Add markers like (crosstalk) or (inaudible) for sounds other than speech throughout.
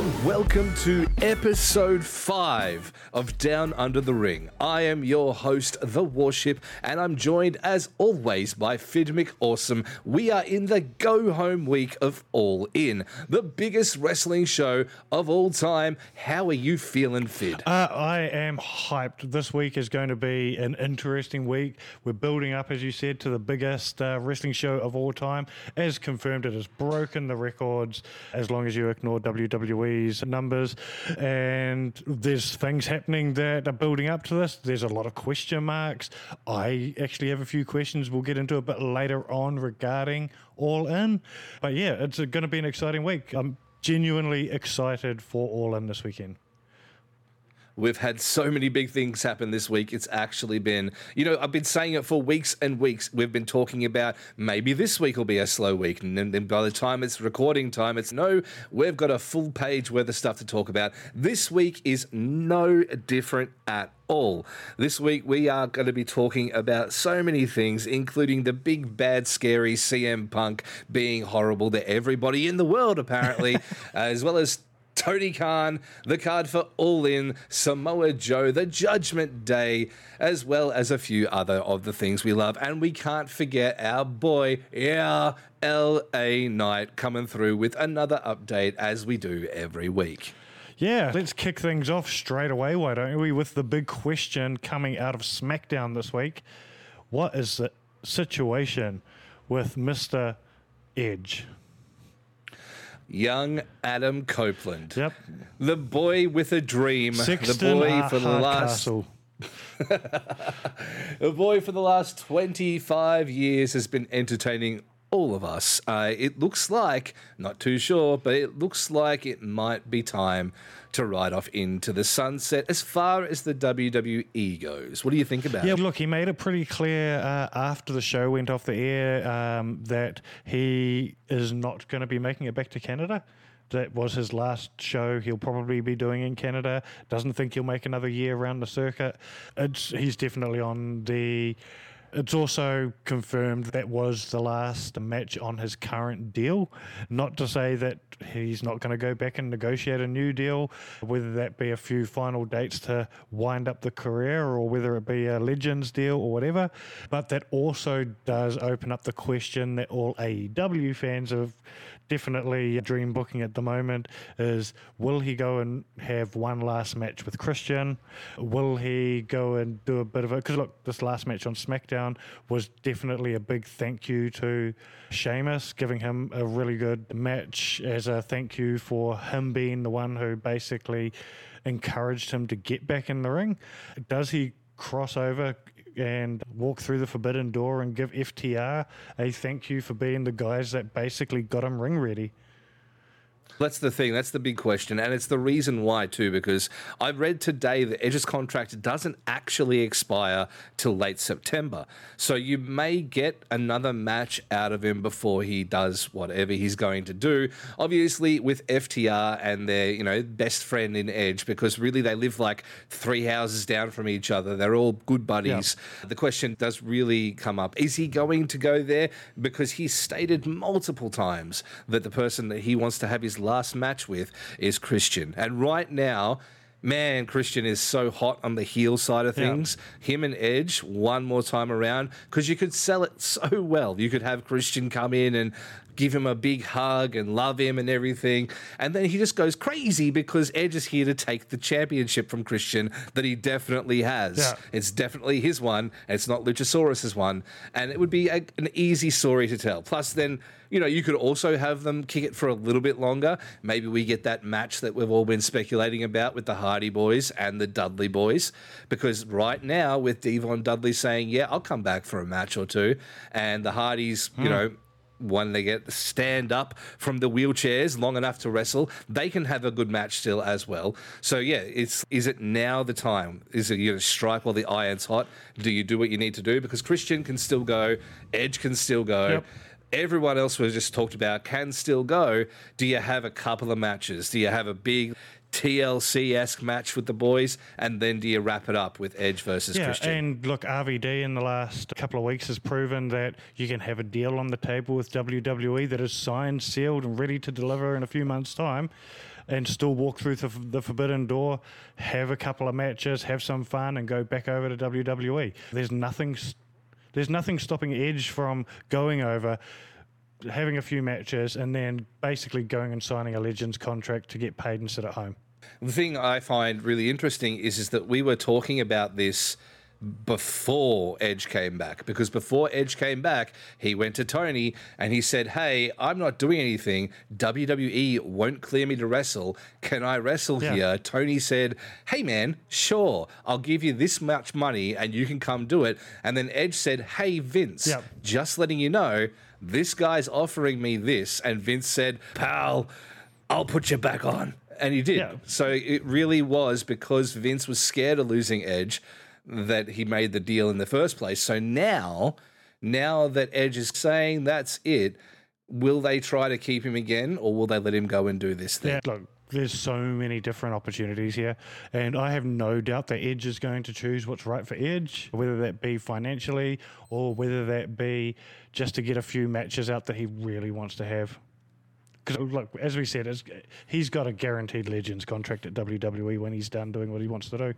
and welcome to episode 5 of Down Under the Ring. I am your host, The Warship, and I'm joined as always by Phid McAwesome. We are in the go home week of All In, the biggest wrestling show of all time. How are you feeling, Phid? Uh, I am hyped. This week is going to be an interesting week. We're building up, as you said, to the biggest uh, wrestling show of all time. As confirmed, it has broken the records as long as you ignore WWE numbers. And there's things happening that are building up to this. There's a lot of question marks. I actually have a few questions we'll get into a bit later on regarding All In. But yeah, it's going to be an exciting week. I'm genuinely excited for All In this weekend. We've had so many big things happen this week. It's actually been, you know, I've been saying it for weeks and weeks. We've been talking about maybe this week will be a slow week. And then by the time it's recording time, it's no, we've got a full page worth of stuff to talk about. This week is no different at all. This week, we are going to be talking about so many things, including the big, bad, scary CM Punk being horrible to everybody in the world, apparently, (laughs) as well as Tony Khan, the card for All In, Samoa Joe, the Judgment Day, as well as a few other of the things we love. And we can't forget our boy, yeah, LA Knight coming through with another update as we do every week. Yeah, let's kick things off straight away, why don't we, with the big question coming out of SmackDown this week. What is the situation with Mr. Edge? Young Adam Copeland. Yep. The boy with a dream. The boy for the last (laughs) the boy for the last 25 years has been entertaining all of us. Uh, it looks like, not too sure, but it looks like it might be time to ride off into the sunset as far as the WWE goes. What do you think about yeah, it? look, he made it pretty clear uh, after the show went off the air um, that he is not going to be making it back to Canada. That was his last show he'll probably be doing in Canada. Doesn't think he'll make another year around the circuit. It's, he's definitely on the it's also confirmed that was the last match on his current deal. Not to say that he's not going to go back and negotiate a new deal, whether that be a few final dates to wind up the career or whether it be a Legends deal or whatever. But that also does open up the question that all AEW fans have definitely dream booking at the moment is will he go and have one last match with Christian? Will he go and do a bit of it? Because look, this last match on SmackDown was definitely a big thank you to Sheamus, giving him a really good match as a thank you for him being the one who basically encouraged him to get back in the ring. Does he cross over and walk through the forbidden door and give FTR a thank you for being the guys that basically got him ring ready. That's the thing. That's the big question. And it's the reason why, too, because I read today that Edge's contract doesn't actually expire till late September. So you may get another match out of him before he does whatever he's going to do. Obviously, with FTR and their, you know, best friend in Edge, because really they live like three houses down from each other. They're all good buddies. Yep. The question does really come up is he going to go there? Because he's stated multiple times that the person that he wants to have his last match with is Christian. And right now, man, Christian is so hot on the heel side of things. Yeah. Him and Edge one more time around because you could sell it so well. You could have Christian come in and give him a big hug and love him and everything. And then he just goes crazy because Edge is here to take the championship from Christian that he definitely has. Yeah. It's definitely his one. It's not Luchasaurus's one. And it would be a, an easy story to tell. Plus, then you know, you could also have them kick it for a little bit longer. Maybe we get that match that we've all been speculating about with the Hardy Boys and the Dudley Boys. Because right now, with D-Von Dudley saying, yeah, I'll come back for a match or two, and the Hardys, you mm. know, when they get stand up from the wheelchairs long enough to wrestle, they can have a good match still as well. So yeah, it's is it now the time? Is it you know strike while the iron's hot? Do you do what you need to do? Because Christian can still go, Edge can still go. Yep everyone else was just talked about can still go. Do you have a couple of matches? Do you have a big TLC esque match with the boys, and then do you wrap it up with Edge versus yeah, Christian? And look, RVD in the last couple of weeks has proven that you can have a deal on the table with WWE that is signed, sealed, and ready to deliver in a few months' time. and still walk through the, the forbidden door, have a couple of matches, have some fun, and go back over to WWE. There's nothing. There's nothing stopping Edge from going over, having a few matches, and then basically going and signing a Legends contract to get paid and sit at home. The thing I find really interesting is is that we were talking about this before Edge came back. Because before Edge came back, he went to Tony and he said, Hey, I'm not doing anything. WWE won't clear me to wrestle. Can I wrestle Yeah. here? Tony said, Hey, man, sure. I'll give you this much money and you can come do it. And then Edge said, Hey, Vince, just letting you know, this guy's offering me this. And Vince said, Pal, I'll put you back on. And he did. Yeah. So it really was because Vince was scared of losing Edge that he made the deal in the first place. So now, now that Edge is saying that's it, will they try to keep him again or will they let him go and do this thing? Yeah, look, there's so many different opportunities here, and I have no doubt that Edge is going to choose what's right for Edge, whether that be financially or whether that be just to get a few matches out that he really wants to have. Because look, as we said, he's got a guaranteed Legends contract at WWE when he's done doing what he wants to do.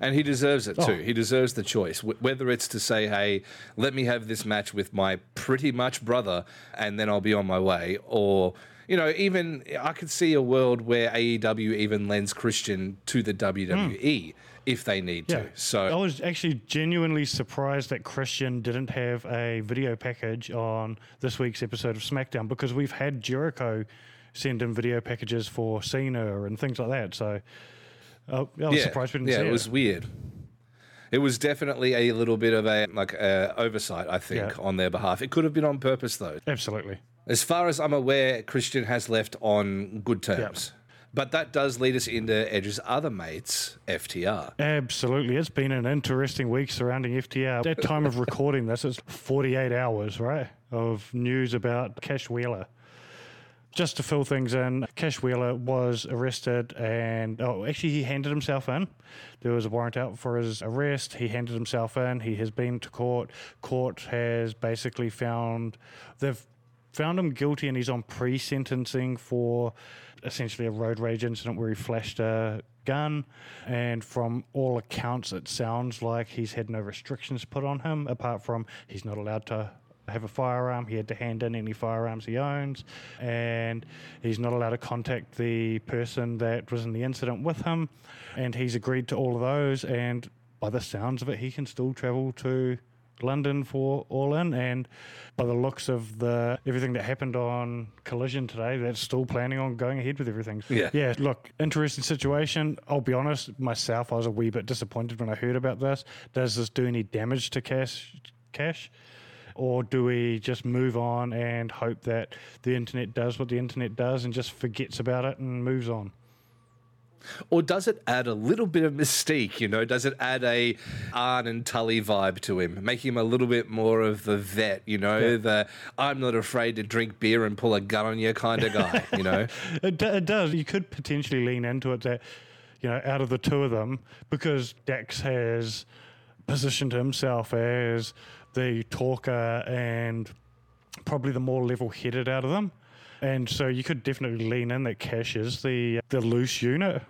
And he deserves it Oh. too. He deserves the choice. Wh- Whether it's to say, hey, let me have this match with my pretty much brother and then I'll be on my way, or, you know, even I could see a world where AEW even lends Christian to the WWE hmm. If they need to. So I was actually genuinely surprised that Christian didn't have a video package on this week's episode of SmackDown because we've had Jericho send in video packages for Cena and things like that. So uh, I was yeah, surprised we didn't yeah, see it was weird. It was definitely a little bit of a like uh, oversight, I think, Yeah. on their behalf. It could have been on purpose, though. Absolutely. As far as I'm aware, Christian has left on good terms. But that does lead us into Edge's other mates, FTR. Absolutely. It's been an interesting week surrounding FTR. At time of recording this, it's 48 hours, right, of news about Cash Wheeler. Just to fill things in, Cash Wheeler was arrested and, oh, actually, he handed himself in. There was a warrant out for his arrest. He handed himself in. He has been to court. Court has basically found, they've found him guilty and he's on pre sentencing for essentially a road rage incident where he flashed a gun. And from all accounts, it sounds like he's had no restrictions put on him apart from he's not allowed to have a firearm. He had to hand in any firearms he owns, and he's not allowed to contact the person that was in the incident with him. And he's agreed to all of those. And by the sounds of it, he can still travel to London for All In. And by the looks of the everything that happened on Collision today, that's still planning on going ahead with everything. Yeah. Yeah. Look, interesting situation. I'll be honest, myself, I was a wee bit disappointed when I heard about this. Does this do any damage to Cash? Cash? Or do we just move on and hope that the internet does what the internet does and just forgets about it and moves on? Or does it add a little bit of mystique, you know? Does it add a Arn and Tully vibe to him? making him a little bit more of the vet, you know? The I'm not afraid to drink beer and pull a gun on you kind of guy, you know? (laughs) It, do- it does. You could potentially lean into it that, you know, out of the two of them, because Dax has positioned himself as the talker and probably the more level headed out of them. And so you could definitely lean in that Cash is the the loose unit.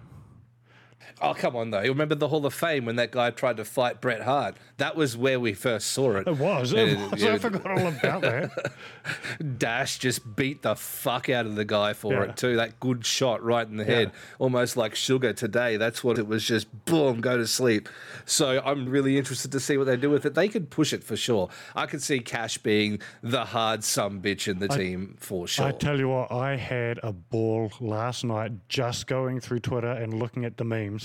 Oh, come on, though. You remember the Hall of Fame when that guy tried to fight Bret Hart? That was where we first saw it. It was. It was. (laughs) I forgot all about that. (laughs) Dash just beat the fuck out of the guy for Yeah. it too. That good shot right in the head, almost like sugar today. That's what it was. Just boom, go to sleep. So I'm really interested to see what they do with it. They could push it for sure. I could see Cash being the hard some bitch in the team for sure. I tell you what, I had a ball last night just going through Twitter and looking at the memes.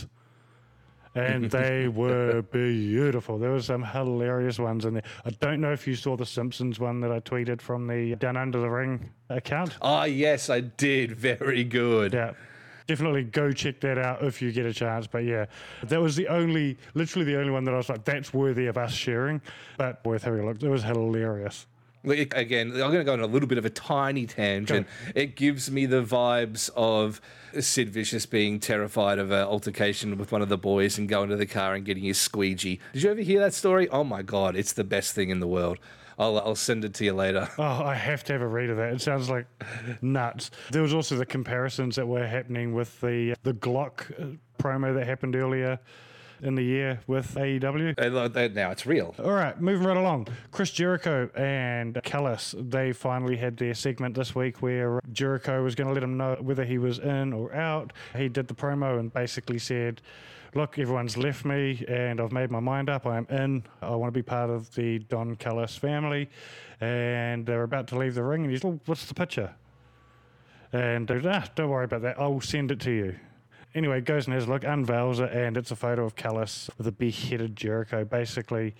And (laughs) they were beautiful. There were some hilarious ones in there. I don't know if you saw the Simpsons one that I tweeted from the Down Under the Ring account. Ah, yes, I did. Very good. Yeah. Definitely go check that out if you get a chance. But yeah, that was the only, literally the only one that I was like, that's worthy of us sharing, but worth having a look. It was hilarious. Like, Again, I'm going to go on a little bit of a tiny tangent. It gives me the vibes of Sid Vicious being terrified of an altercation with one of the boys and going to the car and getting his squeegee. Did you ever hear that story? Oh my God, it's the best thing in the world. I'll, I'll send it to you later. (laughs) Oh, I have to have a read of that. It sounds like nuts. There was also the comparisons that were happening with the the Glock uh, promo that happened earlier in the year with AEW. Now it's real. All right, moving right along. Chris Jericho and Callis, they finally had their segment this week where Jericho was going to let him know whether he was in or out. He did the promo and basically said, Look, everyone's left me and I've made my mind up. I'm in. I want to be part of the Don Callis family. And they're about to leave the ring. And he's, oh, What's the picture? And ah, don't worry about that. I'll send it to you. Anyway, goes and has a look, unveils it, and it's a photo of Callis with a beheaded Jericho. Basically,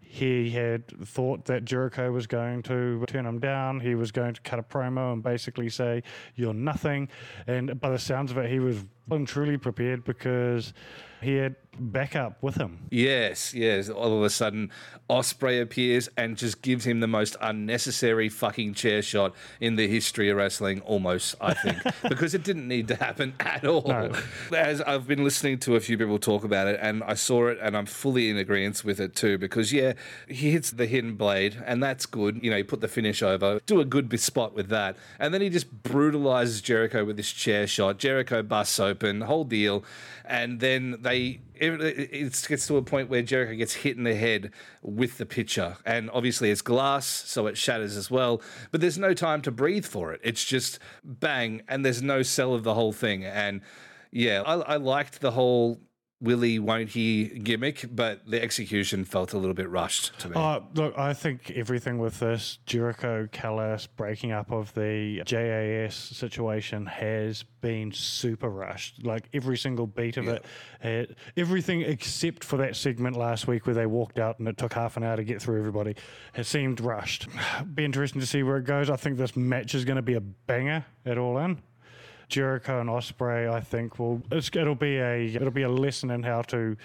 he had thought that Jericho was going to turn him down. He was going to cut a promo and basically say, You're nothing. And by the sounds of it, he was and truly prepared because he had backup with him. Yes, yes. All of a sudden, Ospreay appears and just gives him the most unnecessary fucking chair shot in the history of wrestling, almost, I think, (laughs) because it didn't need to happen (laughs) at all. No. As I've been listening to a few people talk about it, and I saw it, and I'm fully in agreement with it too, because, yeah, he hits the hidden blade, and that's good. You know, you put the finish over, do a good spot with that, and then he just brutalizes Jericho with this chair shot. Jericho busts open, whole deal, and then they it, gets to a point where Jericho gets hit in the head with the pitcher, and obviously it's glass, so it shatters as well. But there's no time to breathe for it. It's just bang, and there's no sell of the whole thing. And yeah, I, I liked the whole Willie won't he gimmick, but the execution felt a little bit rushed to me. Uh, look, I think everything with this Jericho Callis breaking up of the JAS situation has been super rushed. Like every single beat of it, had, everything except for that segment last week where they walked out and it took half an hour to get through everybody, it seemed rushed. (sighs) Be interesting to see where it goes. I think this match is going to be a banger at All In. Jericho and Ospreay, I think will it'll be a it'll be a lesson in how to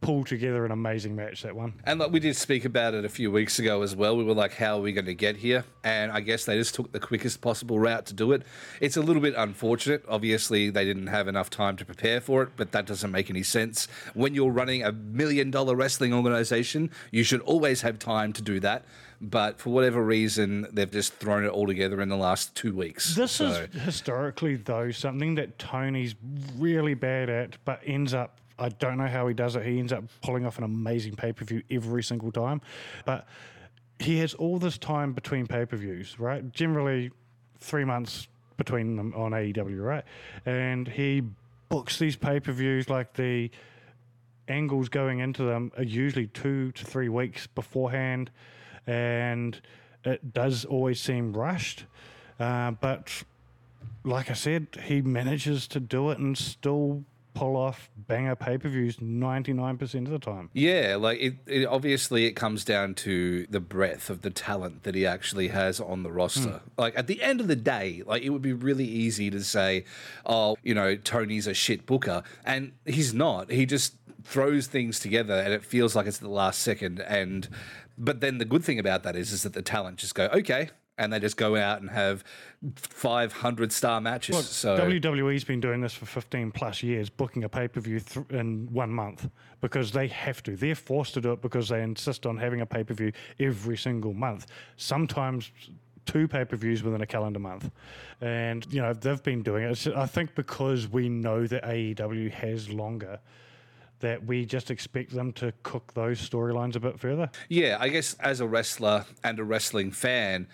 pull together an amazing match. That one. And like we did speak about it a few weeks ago as well. We were like, how are we going to get here? And I guess they just took the quickest possible route to do it. It's a little bit unfortunate. Obviously, they didn't have enough time to prepare for it, but that doesn't make any sense. When you're running a million dollar wrestling organization, you should always have time to do that. But for whatever reason, they've just thrown it all together in the last two weeks. This So- is historically, though, something that Tony's really bad at, but ends up. I don't know how he does it. He ends up pulling off an amazing pay per view every single time. But he has all this time between pay per views, right? Generally, three months between them on AEW, right? And he books these pay per views like the angles going into them are usually two to three weeks beforehand, and it does always seem rushed. Uh, but like I said, he manages to do it and still pull off banger pay per views 99% of the time. Yeah, like it, it. Obviously, it comes down to the breadth of the talent that he actually has on the roster. Like at the end of the day, like it would be really easy to say, "Oh, you know, Tony's a shit booker," and he's not. He just throws things together, and it feels like it's the last second. And but then the good thing about that is, is that the talent just go, "Okay." And they just go out and have 500 star matches. so WWE's been doing this for 15 plus years, booking a pay per view th- in one month because they have to. They're forced to do it because they insist on having a pay per view every single month. Sometimes two pay per views within a calendar month. And, you know, they've been doing it. It's, I think because we know that AEW has longer. That we just expect them to cook those storylines a bit further. Yeah, I guess as a wrestler and a wrestling fan,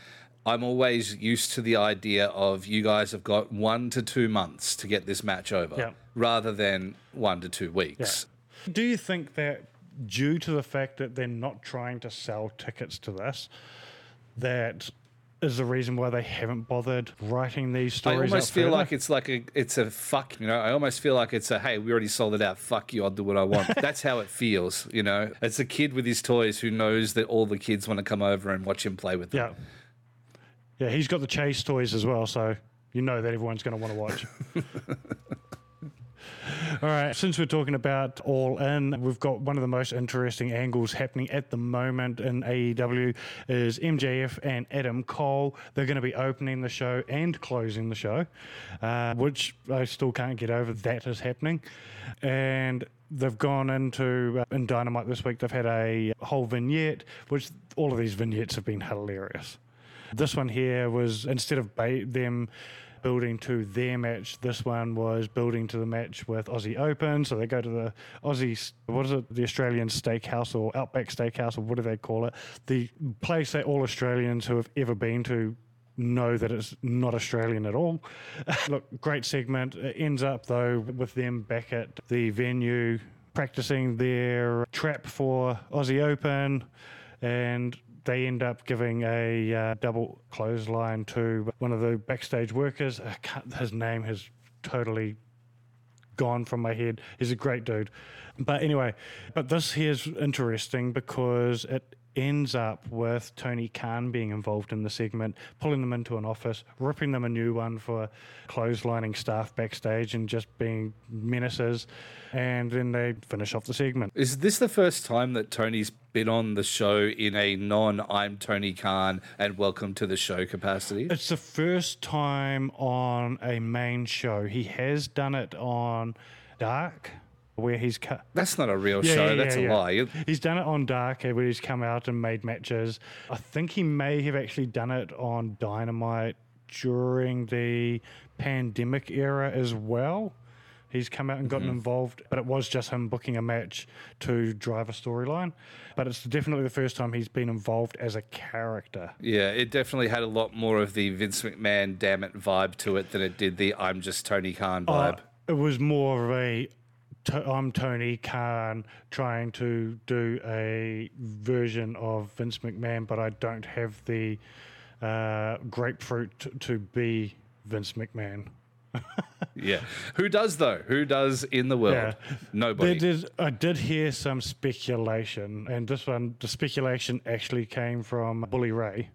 I'm always used to the idea of you guys have got one to two months to get this match over Yeah. rather than one to two weeks. Do you think that due to the fact that they're not trying to sell tickets to this, that is the reason why they haven't bothered writing these stories. I almost feel further? like it's like a it's a fuck, you know. I almost feel like it's a hey, we already sold it out. Fuck you, I'll do what I want. (laughs) That's how it feels, you know. It's a kid with his toys who knows that all the kids want to come over and watch him play with them. yeah, yeah. He's got the chase toys as well, so you know that everyone's going to want to watch. (laughs) (laughs) All right, since we're talking about All In, we've got one of the most interesting angles happening at the moment in AEW is MJF and Adam Cole. They're going to be opening the show and closing the show, uh, which I still can't get over that is happening. And they've gone into uh, in Dynamite this week. They've had a whole vignette, which all of these vignettes have been hilarious. This one here was instead of ba- them building to their match, this one was building to the match with Aussie Open. So they go to the Aussie, what is it, the Australian Steakhouse or Outback Steakhouse or what do they call it? The place that all Australians who have ever been to know that it's not Australian at all. (laughs) Look, great segment. It ends up though with them back at the venue practicing their trap for Aussie Open and they end up giving a uh, double clothesline to one of the backstage workers. his name has totally gone from my head. He's a great dude. But anyway, but this here's interesting because it ends up with Tony Khan being involved in the segment, pulling them into an office, ripping them a new one for clotheslining staff backstage and just being menaces. And then they finish off the segment. Is this the first time that Tony's been on the show in a non I'm Tony Khan and welcome to the show capacity? It's the first time on a main show. He has done it on Dark where he's cut. That's not a real yeah, show. Yeah, That's yeah, a lie. He's done it on Dark, where he's come out and made matches. I think he may have actually done it on Dynamite during the pandemic era as well. He's come out and gotten mm-hmm. involved, but it was just him booking a match to drive a storyline. But it's definitely the first time he's been involved as a character. Yeah, it definitely had a lot more of the Vince McMahon damn it vibe to it than it did the I'm just Tony Khan oh, vibe. Uh, it was more of a I'm Tony Khan trying to do a version of Vince McMahon, but I don't have the uh, grapefruit to, to be Vince McMahon. (laughs) yeah. Who does though? Who does in the world? Yeah. Nobody. Did, I did hear some speculation, and this one, the speculation actually came from Bully Ray,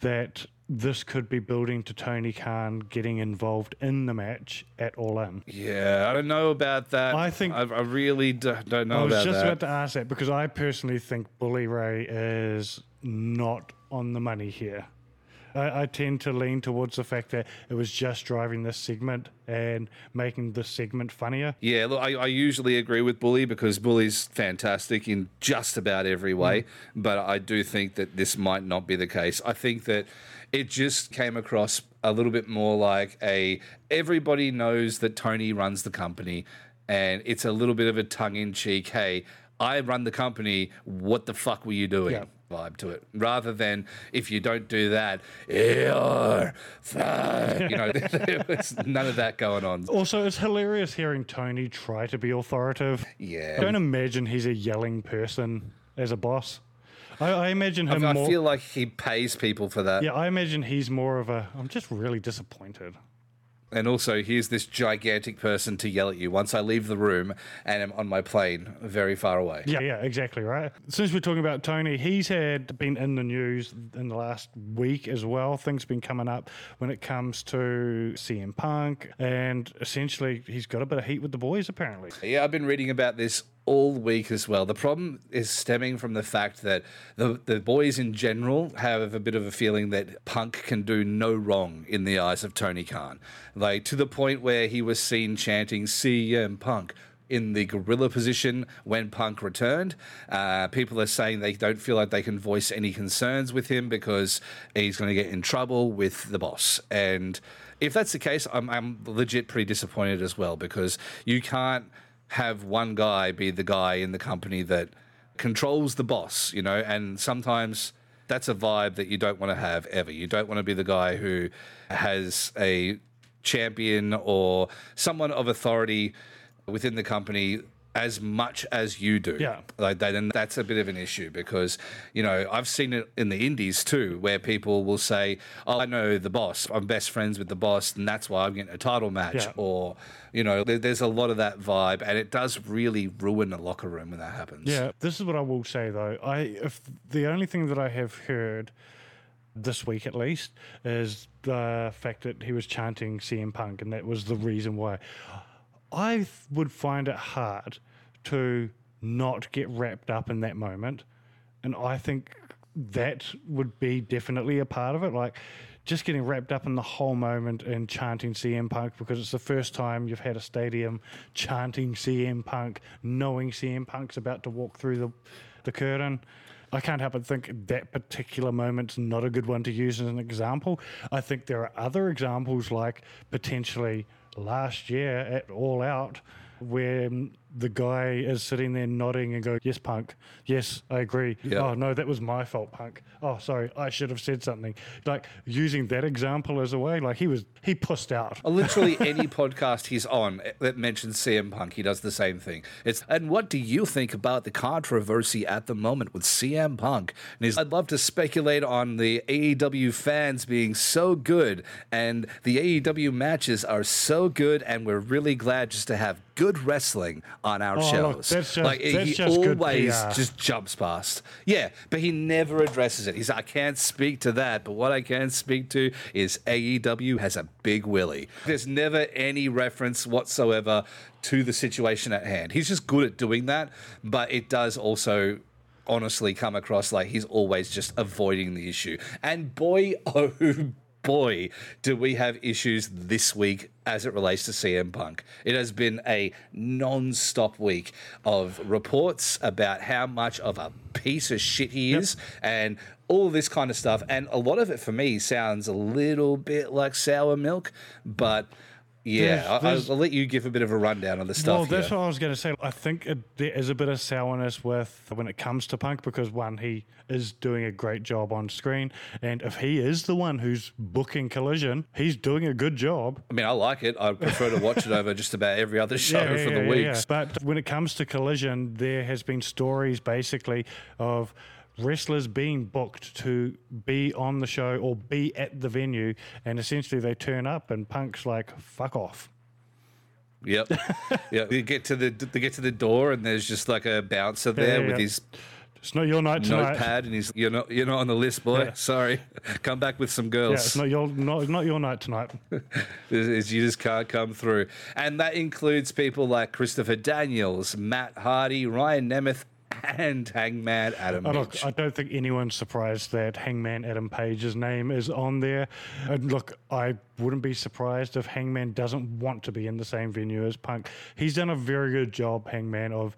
that this could be building to Tony Khan getting involved in the match at All In. Yeah, I don't know about that. I think I, I really do, not know about that. I was just about to ask that because I personally think Bully Ray is not on the money here. I, I, tend to lean towards the fact that it was just driving this segment and making the segment funnier. Yeah, look, I, I usually agree with Bully because Bully's fantastic in just about every way, mm. but I do think that this might not be the case. I think that it just came across a little bit more like a everybody knows that Tony runs the company and it's a little bit of a tongue in cheek, hey, I run the company, what the fuck were you doing? Yeah. Vibe to it, rather than if you don't do that, you're You know, (laughs) there was none of that going on. Also, it's hilarious hearing Tony try to be authoritative. Yeah, I don't imagine he's a yelling person as a boss. I, I imagine him. I, I feel like he pays people for that. Yeah, I imagine he's more of a. I'm just really disappointed. And also, here's this gigantic person to yell at you once I leave the room and am on my plane very far away. Yeah, yeah, exactly right. Since we're talking about Tony, he's had been in the news in the last week as well. Things been coming up when it comes to CM Punk, and essentially, he's got a bit of heat with the boys apparently. Yeah, I've been reading about this all week as well. The problem is stemming from the fact that the the boys in general have a bit of a feeling that Punk can do no wrong in the eyes of Tony Khan. Like to the point where he was seen chanting CM Punk in the gorilla position when Punk returned. Uh, people are saying they don't feel like they can voice any concerns with him because he's going to get in trouble with the boss. And if that's the case, I'm, I'm legit pretty disappointed as well because you can't have one guy be the guy in the company that controls the boss, you know, and sometimes that's a vibe that you don't want to have ever. You don't want to be the guy who has a champion or someone of authority within the company as much as you do. Yeah. Like that, and that's a bit of an issue because, you know, I've seen it in the indies too, where people will say, Oh, I know the boss. I'm best friends with the boss, and that's why I'm getting a title match. Yeah. Or, you know, there's a lot of that vibe, and it does really ruin the locker room when that happens. Yeah. This is what I will say though. I if the only thing that I have heard this week at least is the fact that he was chanting CM Punk, and that was the reason why. I would find it hard to not get wrapped up in that moment. And I think that would be definitely a part of it. Like, just getting wrapped up in the whole moment and chanting CM Punk because it's the first time you've had a stadium chanting CM Punk, knowing CM Punk's about to walk through the, the curtain. I can't help but think that particular moment's not a good one to use as an example. I think there are other examples, like potentially last year at All Out, where the guy is sitting there nodding and go, "Yes, Punk. Yes, I agree. Yeah. Oh no, that was my fault, Punk. Oh, sorry, I should have said something." Like using that example as a way, like he was he pussed out. Uh, literally (laughs) any podcast he's on that mentions CM Punk, he does the same thing. It's and what do you think about the controversy at the moment with CM Punk? And he's I'd love to speculate on the AEW fans being so good and the AEW matches are so good and we're really glad just to have good wrestling on our Oh, shows. look, just- like he just always just jumps past. Yeah, but he never addresses it. He's I can't speak to that, but what I can speak to is AEW has a big willy. There's never any reference whatsoever to the situation at hand. He's just good at doing that, but it does also honestly come across like he's always just avoiding the issue. And boy (laughs) oh boy, do we have issues this week as it relates to CM Punk. It has been a non stop week of reports about how much of a piece of shit he is and all this kind of stuff. And a lot of it for me sounds a little bit like sour milk, but. Yeah, There's- I- I'll, I'll let you give a bit of a rundown on the stuff. Well, that's here. what I was going to say. I think it, there is a bit of sourness with when it comes to Punk because one, he is doing a great job on screen, and if he is the one who's booking Collision, he's doing a good job. I mean, I like it. I prefer to watch it over just about every other (laughs) show for the weeks. But when it comes to Collision, there has been stories basically of wrestlers being booked to be on the show or be at the venue, and essentially they turn up, and Punk's like, "Fuck off." Yep. (laughs) yeah. You get to the they get to the door and there's just like a bouncer there yeah, with yeah. his It's not your night tonight. notepad and he's you're not you're not on the list, boy. Yeah. Sorry. (laughs) Come back with some Yeah, girls. it's not your not, not your night tonight. (laughs) Is- is you just can't come through. And that includes people like Christopher Daniels, Matt Hardy, Ryan Nemeth, (laughs) and Hangman Adam Oh, look, I don't think anyone's surprised that Hangman Adam Page's name is on there. And look, I wouldn't be surprised if Hangman doesn't want to be in the same venue as Punk. He's done a very good job, Hangman, of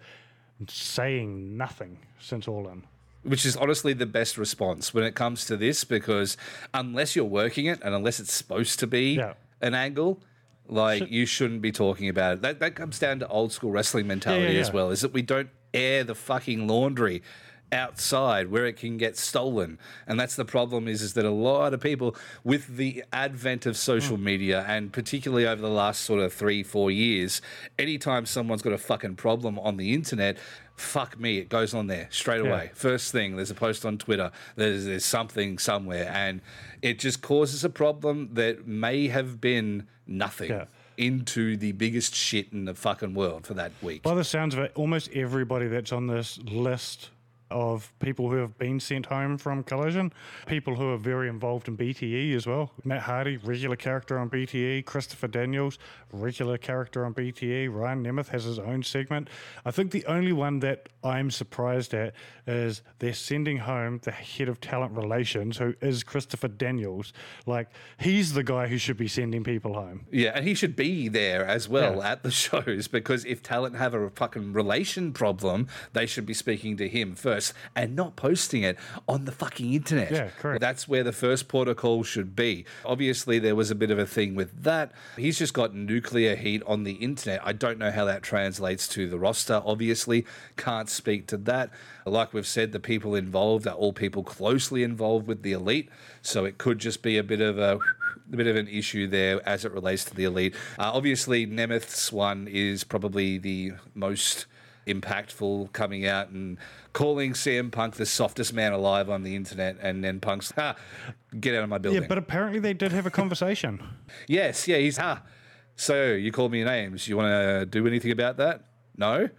saying nothing since All In. which is honestly the best response when it comes to this because unless you're working it and unless it's supposed to be Yeah. an angle like you shouldn't be talking about it that, that comes down to old school wrestling mentality as yeah. well is that we don't air the fucking laundry outside where it can get stolen and that's the problem is is that a lot of people with the advent of social Hmm. media and particularly over the last sort of three four years anytime someone's got a fucking problem on the internet fuck me it goes on there straight away first thing there's a post on twitter there's, there's something somewhere and it just causes a problem that may have been nothing Yeah. Into the biggest shit in the fucking world for that week. By the sounds of it, almost everybody that's on this list of people who have been sent home from Collision, people who are very involved in BTE as well. Matt Hardy, regular character on BTE. Christopher Daniels, regular character on BTE. Ryan Nemeth has his own segment. I think the only one that I'm surprised at is they're sending home the head of talent relations, who is Christopher Daniels. Like, he's the guy who should be sending people home. Yeah, and he should be there as well Yeah. at the (laughs) shows because if talent have a fucking relation problem, they should be speaking to him first and not posting it on the fucking internet. Yeah, correct. That's where the first protocol should be. Obviously, there was a bit of a thing with that. He's just got nuclear heat on the internet. I don't know how that translates to the roster, obviously. Can't speak to that. Like we've said, the people involved are all people closely involved with the elite. So it could just be a bit of a a bit of an issue there as it relates to the elite. Uh, obviously, Nemeth's one is probably the most impactful, coming out and calling CM Punk the softest man alive on the internet, and then Punk's, ha, get out of my building. Yeah, but apparently they did have a conversation. (laughs) yes, yeah, he's, ha. So you called me names. You want to do anything about that? No.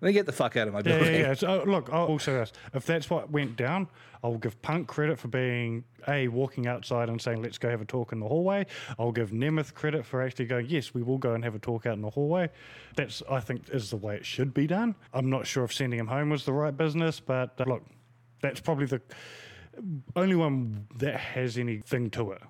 Then get the fuck out of my building. yeah, yeah. So, oh, look, I'll also ask if that's what went down. I'll give Punk credit for being a walking outside and saying, "Let's go have a talk in the hallway." I'll give Nemeth credit for actually going, "Yes, we will go and have a talk out in the hallway." That's, I think, is the way it should be done. I'm not sure if sending him home was the right business, but uh, look, that's probably the only one that has anything to it.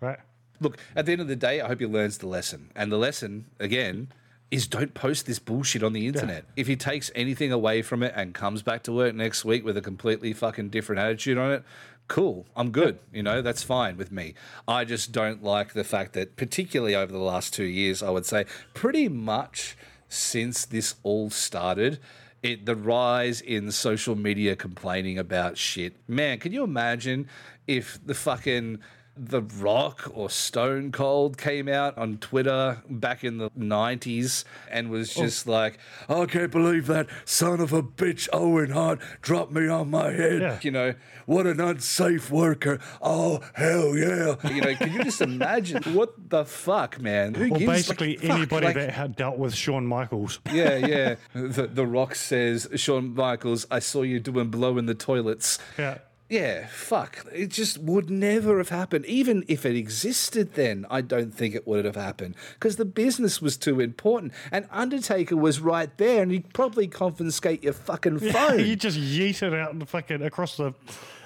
right? Look, at the end of the day, I hope he learns the lesson. And the lesson, again, is don't post this bullshit on the internet. If he takes anything away from it and comes back to work next week with a completely fucking different attitude on it, cool. I'm good. You know, that's fine with me. I just don't like the fact that, particularly over the last two years, I would say pretty much since this all started, it the rise in social media complaining about shit. Man, can you imagine if the fucking the Rock or Stone Cold came out on Twitter back in the 90s and was oh. just like, I can't believe that son of a bitch Owen Hart dropped me on my head. Yeah. You know, what an unsafe worker. Oh, hell yeah. You know, can you just imagine (laughs) what the fuck, man? Who Well, gives, like, basically fuck, anybody like- that had dealt with Shawn Michaels. (laughs) yeah, yeah. The, the Rock says, Shawn Michaels, I saw you doing blow in the toilets. Yeah. Yeah, fuck. It just would never have happened. Even if it existed then, I don't think it would have happened because the business was too important. And Undertaker was right there and he'd probably confiscate your fucking (laughs) phone. you just yeet it out the fucking across the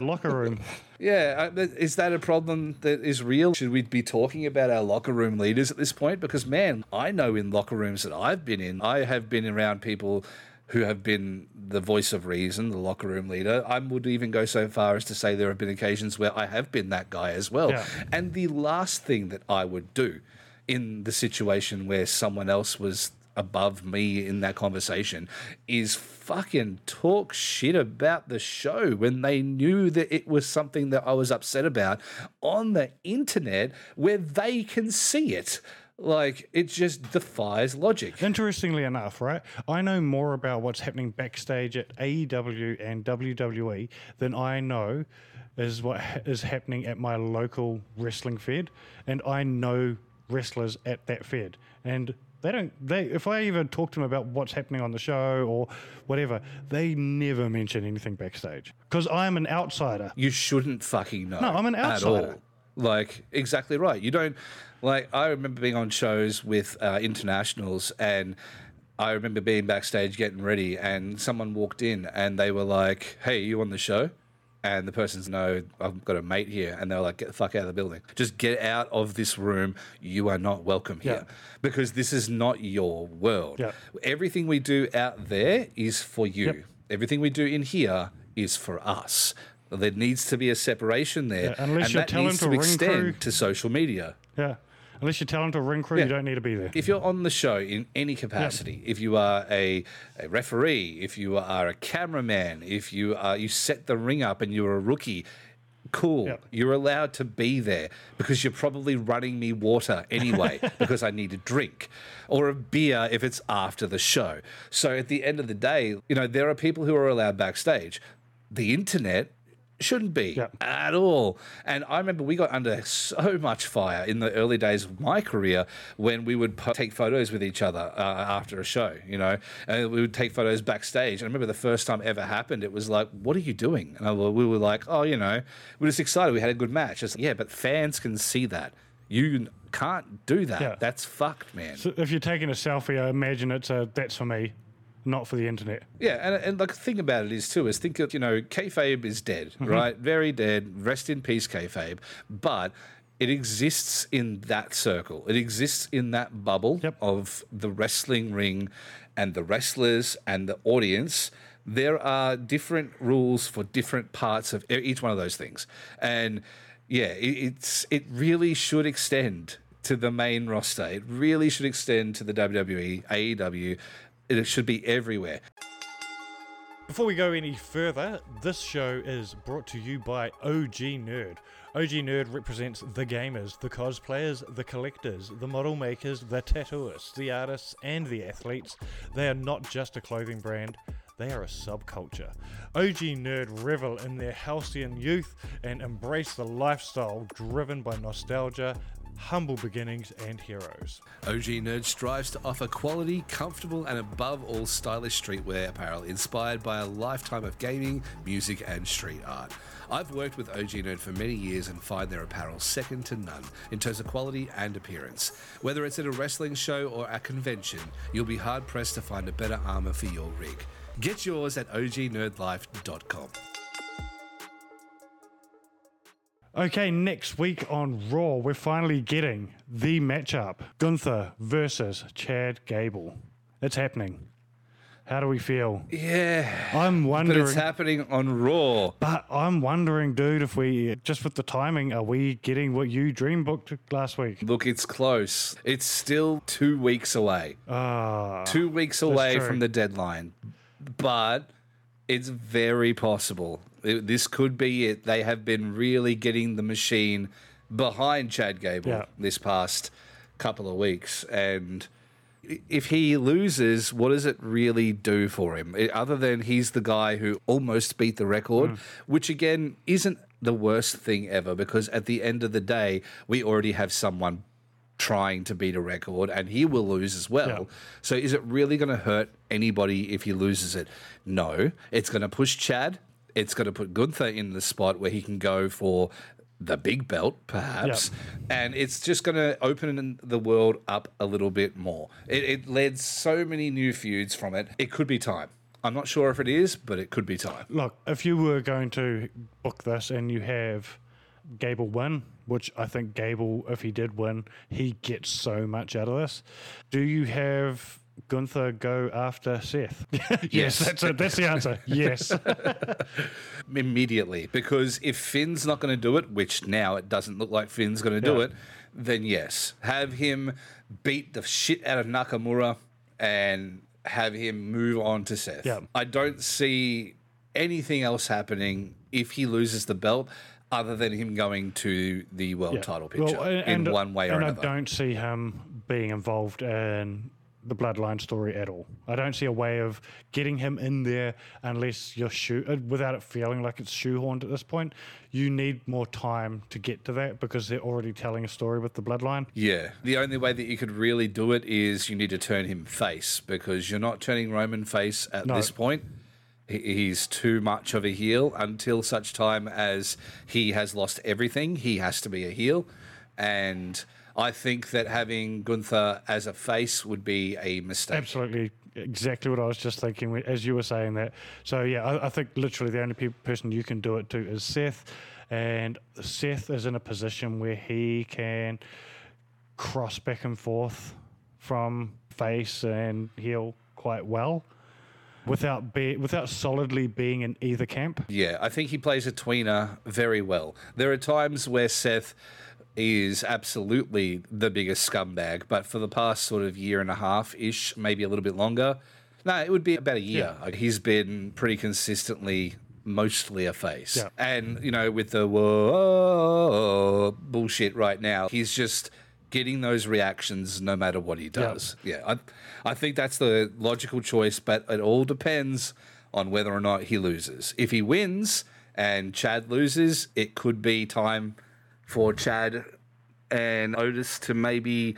locker room. (laughs) Yeah, uh, is that a problem that is real? Should we be talking about our locker room leaders at this point? Because, man, I know in locker rooms that I've been in, I have been around people who have been the voice of reason, the locker room leader. I would even go so far as to say there have been occasions where I have been that guy as well. Yeah. And the last thing that I would do in the situation where someone else was above me in that conversation is fucking talk shit about the show when they knew that it was something that I was upset about on the internet where they can see it. Like it just defies logic. Interestingly enough, right, I know more about what's happening backstage at AEW and WWE than I know is what is happening at my local wrestling fed, and I know wrestlers at that fed, and they don't. They if I even talk to them about what's happening on the show or whatever, they never mention anything backstage because I'm an outsider. You shouldn't fucking know. No, I'm an outsider. Like exactly right. You don't like. I remember being on shows with uh, internationals, and I remember being backstage getting ready, and someone walked in, and they were like, "Hey, you on the show?" And the person's no, I've got a mate here, and they're like, "Get the fuck out of the building! Just get out of this room. You are not welcome here because this is not your world. Yeah. Everything we do out there is for you. Yep. Everything we do in here is for us. There needs to be a separation there, Yeah, unless and you're that telling needs to to extend crew- to social media. Yeah, unless you're talented ring crew, Yeah. you don't need to be there. If you're on the show in any capacity, if you are a, a referee, if you are a cameraman, if you are you set the ring up and you're a rookie, cool. Yeah. You're allowed to be there because you're probably running me water anyway (laughs) because I need a drink or a beer if it's after the show. So at the end of the day, you know, there are people who are allowed backstage. The internet shouldn't be Yeah. at all. And I remember we got under so much fire in the early days of my career when we would po- take photos with each other uh, after a show, you know, and we would take photos backstage. And I remember the first time it ever happened, it was like, what are you doing? And I, we were like, oh, you know, we're just excited. We had a good match. It's like, yeah, but fans can see that. You can't do that. Yeah. That's fucked, man. So if you're taking a selfie, I imagine it's a that's for me, not for the internet. Yeah, and, and like the thing about it is too is think of you know kayfabe is dead, Mm-hmm. right? Very dead. Rest in peace, kayfabe. But it exists in that circle. It exists in that bubble Yep. of the wrestling ring, and the wrestlers and the audience. There are different rules for different parts of each one of those things, and yeah, it, it's it really should extend to the main roster. It really should extend to the WWE, AEW. It should be everywhere. Before we go any further, this show is brought to you by OG Nerd. OG Nerd represents the gamers, the cosplayers, the collectors, the model makers, the tattooists, the artists, and the athletes. They are not just a clothing brand, they are a subculture. OG Nerd revel in their halcyon youth and embrace the lifestyle driven by nostalgia, humble beginnings, and heroes. OG Nerd strives to offer quality, comfortable, and above all stylish streetwear apparel inspired by a lifetime of gaming, music, and street art. I've worked with OG Nerd for many years and find their apparel second to none in terms of quality and appearance. Whether it's at a wrestling show or a convention, you'll be hard pressed to find a better armor for your rig. Get yours at ognerdlife.com. Okay, next week on Raw, we're finally getting the matchup Gunther versus Chad Gable. It's happening. How do we feel? Yeah. I'm wondering. But it's happening on Raw. But I'm wondering, dude, if we just with the timing, are we getting what you dream booked last week? Look, it's close. It's still two weeks away. Ah, Two weeks away from the deadline. But it's very possible. It- this could be it. They have been really getting the machine behind Chad Gable Yeah. this past couple of weeks. And if he loses, what does it really do for him? Other than he's the guy who almost beat the record, Mm. which again isn't the worst thing ever because at the end of the day, we already have someone trying to beat a record and he will lose as well. Yeah. So is it really going to hurt anybody if he loses it? No. It's going to push Chad. It's going to put Gunther in the spot where he can go for the big belt, perhaps. And it's just going to open the world up a little bit more. It, it led so many new feuds from it. It could be time. I'm not sure if it is, but it could be time. look, if you were going to book this and you have Gable win, which I think Gable, if he did win, he gets so much out of this. Do you have Gunther go after Seth? (laughs) yes, Yes. that's it. That's the answer. (laughs) Yes. immediately because if Finn's not going to do it, which now it doesn't look like Finn's going to do Yeah. it, then yes, have him beat the shit out of Nakamura and have him move on to Seth. Yeah. I don't see anything else happening if he loses the belt other than him going to the world Yeah. title Well, picture and- in one way or another. and another. I don't see him being involved in the bloodline story at all. I don't see a way of getting him in there unless you're shoe uh, without it feeling like it's shoehorned at this point. You need more time to get to that because they're already telling a story with the bloodline. Yeah. The only way that you could really do it is you need to turn him face because you're not turning Roman face at No. this point. He- He's too much of a heel until such time as he has lost everything. He has to be a heel. And I think that having Gunther as a face would be a mistake. Absolutely, exactly what I was just thinking as you were saying that. So yeah, I, I think literally the only pe- person you can do it to is Seth, and Seth is in a position where he can cross back and forth from face and heel quite well, without be without solidly being in either camp. Yeah, I think he plays a tweener very well. There are times where Seth is absolutely the biggest scumbag, but for the past sort of year and a half ish, maybe a little bit longer, no, it would be about a year. Like, He's been pretty consistently mostly a face. Yeah. And, you know, with the whoa bullshit right now, he's just getting those reactions no matter what he does. Yeah, I, I think that's the logical choice, but it all depends on whether or not he loses. If he wins and Chad loses, it could be time for Chad and Otis to maybe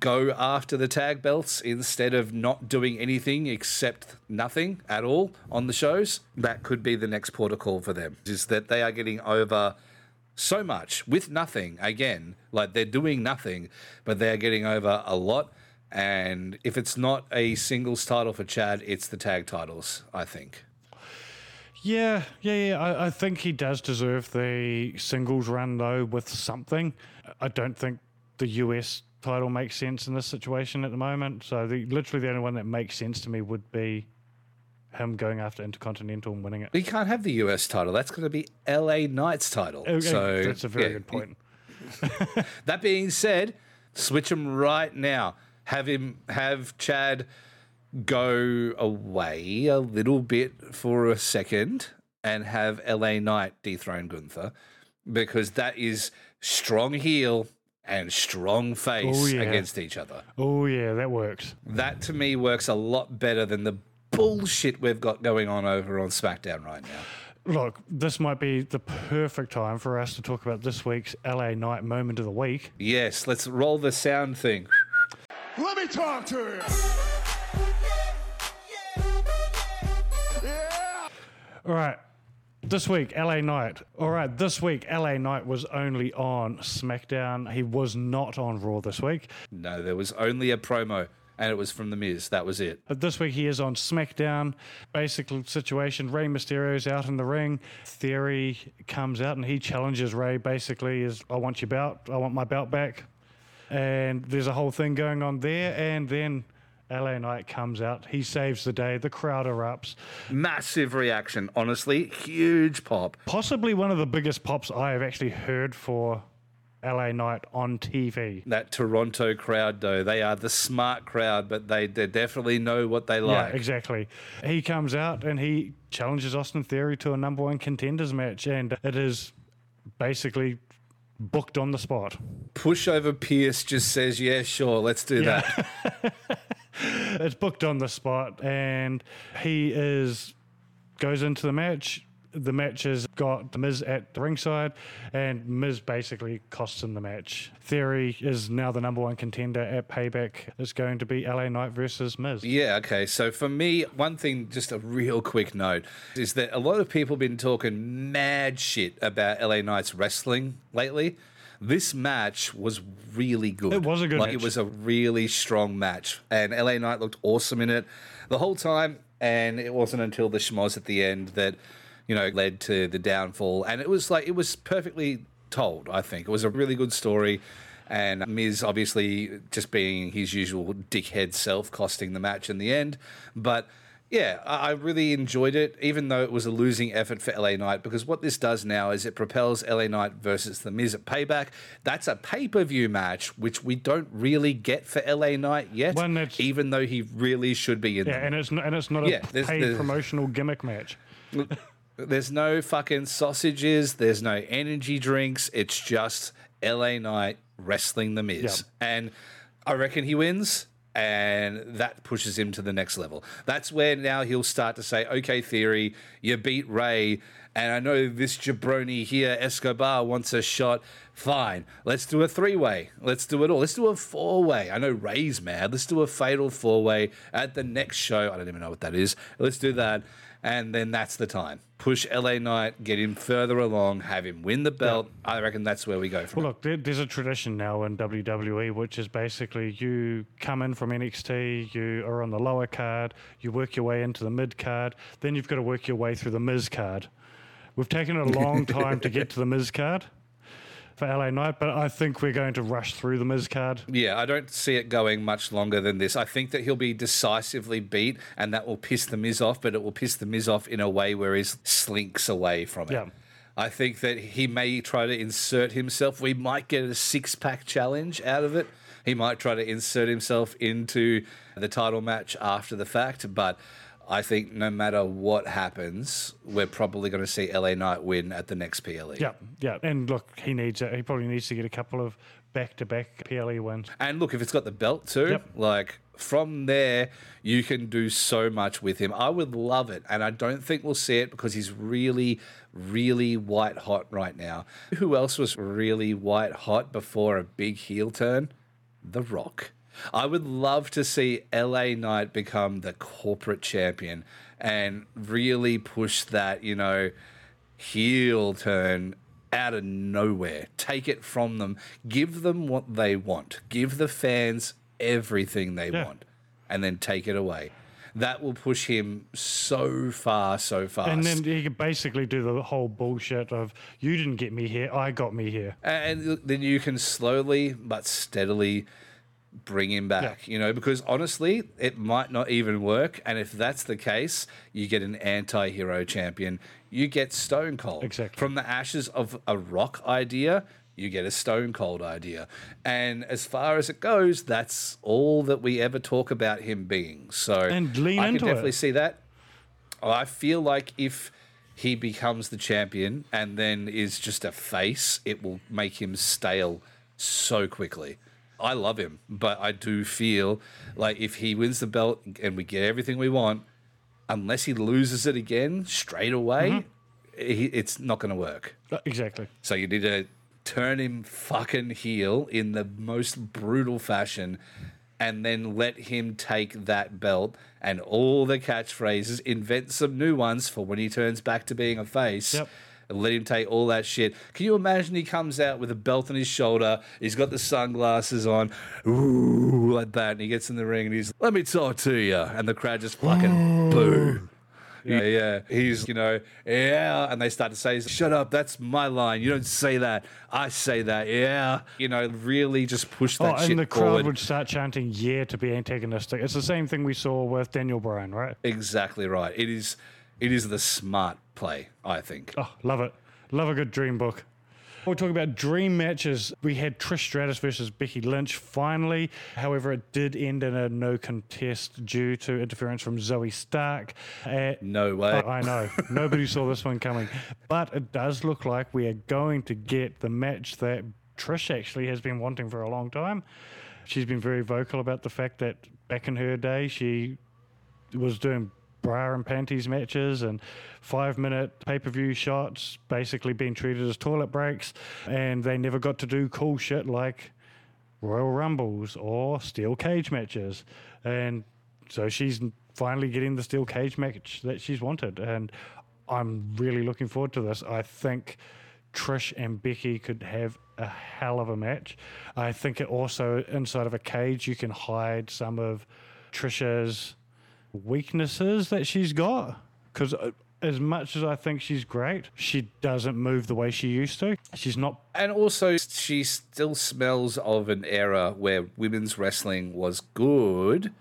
go after the tag belts instead of not doing anything except nothing at all on the shows. That could be the next protocol for them. Is that they are getting over so much with nothing again like they're doing nothing but they're getting over a lot and if it's not a singles title for chad it's the tag titles i think Yeah, yeah, yeah. I, I think he does deserve the singles run though with something. I don't think the US title makes sense in this situation at the moment. So the literally the only one that makes sense to me would be him going after Intercontinental and winning it. you can't have the us title that's going to be la knight's title Okay, so that's a very yeah, good point. (laughs) That being said, switch him right now. Have him have Chad go away a little bit for a second and have LA Knight dethrone Gunther because that is strong heel and strong oh, face Oh, yeah. against each other. Oh yeah, that works. That to me works a lot better than the bullshit we've got going on over on SmackDown right now. Look, this might be the perfect time for us to talk about this week's LA Knight moment of the week. Yes, let's roll the sound thing. Let me talk to you. All right. This week, LA Knight. All right, this week, LA Knight was only on SmackDown. He was not on Raw this week. No, there was only a promo. and it was from The Miz. That was it. But this week he is on SmackDown. Basic situation: Rey Mysterio's out in the ring. Theory comes out and he challenges Rey. Basically, is I want your belt. I want my belt back. And there's a whole thing going on there. And then LA Knight comes out. He saves the day. The crowd erupts. Massive reaction, honestly. Huge pop. Possibly one of the biggest pops I have actually heard for LA Knight on TV. That Toronto crowd, though, they are the smart crowd, but they, they definitely know what they like. Yeah, exactly. He comes out and he challenges Austin Theory to a number one contenders match, and it is basically booked on the spot. Pushover Pearce just says, yeah, sure, let's do Yeah. that. (laughs) (laughs) It's booked on the spot, and he is goes into the match. The match has got the Miz at the ringside, and Miz basically costs him the match. Theory is now the number one contender at Payback. It's going to be LA Knight versus Miz. Yeah, okay. So for me, one thing, just a real quick note, is that a lot of people have been talking mad shit about LA Knight's wrestling lately. This match was really good. It was a good like match. it was a really strong match, and LA Knight looked awesome in it the whole time. And it wasn't until the schmoz at the end that you know led to the downfall. And it was like it was perfectly told. I think it was a really good story. And Miz obviously just being his usual dickhead self, costing the match in the end. But yeah, I really enjoyed it, even though it was a losing effort for LA Knight, because what this does now is it propels LA Knight versus The Miz at Payback. That's a pay per view match, which we don't really get for LA Knight yet, even though he really should be in Yeah, them. and it's not, and it's not a Yeah, there's- paid there's- promotional gimmick match. There's no fucking sausages. There's no energy drinks. It's just LA Knight wrestling the Miz, Yep. and I reckon he wins, and that pushes him to the next level. That's where now he'll start to say, "Okay, Theory, you beat Rey." And I know this jabroni here, Escobar, wants a shot. Fine, let's do a three way. Let's do it all. Let's do a four way. I know Rey's mad. Let's do a fatal four way at the next show. I don't even know what that is. Let's do that. And then that's the time. Push LA Knight, get him further along, have him win the belt. I reckon that's where we go from. Well, look, there, there's a tradition now in WWE, which is basically you come in from NXT, you are on the lower card, you work your way into the mid card, then you've got to work your way through the Miz card. We've taken a long (laughs) time to get to the Miz card for LA Knight, but I think we're going to rush through the Miz card. Yeah, I don't see it going much longer than this. I think that he'll be decisively beat, and that will piss the Miz off, but it will piss the Miz off in a way where he slinks away from it. Yeah. I think that he may try to insert himself. We might get a six pack challenge out of it. He might try to insert himself into the title match after the fact, but I think no matter what happens, we're probably going to see LA Knight win at the next. PLE. Yeah, yeah. And look, he needs it. He probably needs to get a couple of back to back PLE wins. And look, if it's got the belt too, Yep. like from there, you can do so much with him. I would love it. And I don't think we'll see it because he's really, really white hot right now. Who else was really white hot before a big heel turn? The Rock. I would love to see LA Knight become the corporate champion and really push that, you know, heel turn out of nowhere. Take it from them. Give them what they want. Give the fans everything they Yeah. want and then take it away. That will push him so far, so fast. And then he could basically do the whole bullshit of you didn't get me here, I got me here. and then you can slowly but steadily bring him back you know because honestly it might not even work. And if that's the case you get an anti-hero champion. You get stone cold. Exactly. from the ashes of a rock idea you get a stone cold idea. And as far as it goes that's all that we ever talk about him being. So And lean i into can definitely it. see that. I feel like if he becomes the champion and then is just a face, it will make him stale so quickly. I love him, but I do feel like if he wins the belt and we get everything we want, unless he loses it again straight away, he, it's not going to work. Uh, Exactly. So you need to turn him fucking heel in the most brutal fashion and then let him take that belt and all the catchphrases, invent some new ones for when he turns back to being a face. Yep. And let him take all that shit. Can you imagine he comes out with a belt on his shoulder, he's got the sunglasses on, ooh, like that, and he gets in the ring and he's, let me talk to you. And the crowd just fucking (gasps) boo. Yeah, yeah. He's, you know, yeah. And they start to say, shut up, that's my line. You don't say that. I say that. Yeah. You know, really just push that oh, shit and the crowd forward. would start chanting "Yeah" to be antagonistic. It's the same thing we saw with Daniel Bryan, right? Exactly right. It is it is the smart play, I think. Oh, love it. Love a good dream book. We're talking about dream matches. We had Trish Stratus versus Becky Lynch finally. However, it did end in a no contest due to interference from Zoey Stark. Uh, No way. I I know. Nobody saw this one coming. But it does look like we are going to get the match that Trish actually has been wanting for a long time. She's been very vocal about the fact that back in her day, she was doing bra and panties matches and five minute pay per view shots, basically being treated as toilet breaks. And they never got to do cool shit like Royal Rumbles or steel cage matches. And so she's finally getting the steel cage match that she's wanted. And I'm really looking forward to this. I think Trish and Becky could have a hell of a match. I think it also, inside of a cage, you can hide some of Trisha's weaknesses that she's got. Because as much as I think she's great, she doesn't move the way she used to. She's not And also, she still smells of an era where women's wrestling was good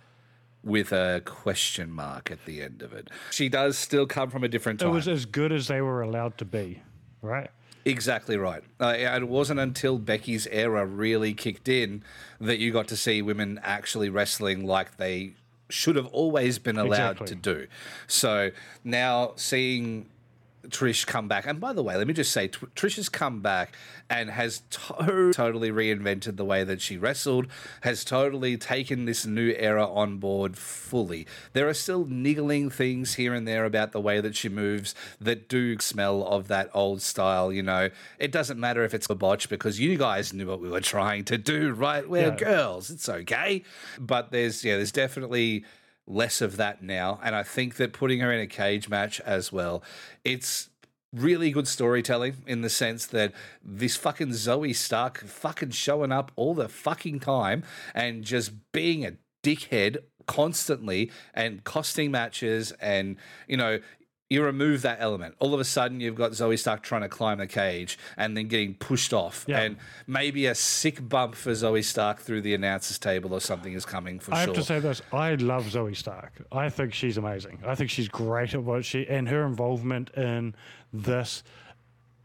with a question mark at the end of it. She does still come from a different it was as good as they were allowed to be, right? Exactly right. Uh, and it wasn't until Becky's era really kicked in that you got to see women actually wrestling like they should have always been allowed Exactly. to do. So now seeing Trish come back, and by the way, let me just say, Tr- Trish has come back and has to- totally reinvented the way that she wrestled, has totally taken this new era on board fully. There are still niggling things here and there about the way that she moves that do smell of that old style, you know. It doesn't matter if it's a botch because you guys knew what we were trying to do, right? We're Yeah. girls, it's okay. But there's, yeah, there's definitely less of that now. And I think that putting her in a cage match as well, it's really good storytelling in the sense that this fucking Zoey Stark fucking showing up all the fucking time and just being a dickhead constantly and costing matches and you know you remove that element. All of a sudden, you've got Zoey Stark trying to climb the cage and then getting pushed off, Yeah. and maybe a sick bump for Zoey Stark through the announcers table or something is coming for I sure. I have to say this: I love Zoey Stark. I think she's amazing. I think she's great at what she and her involvement in this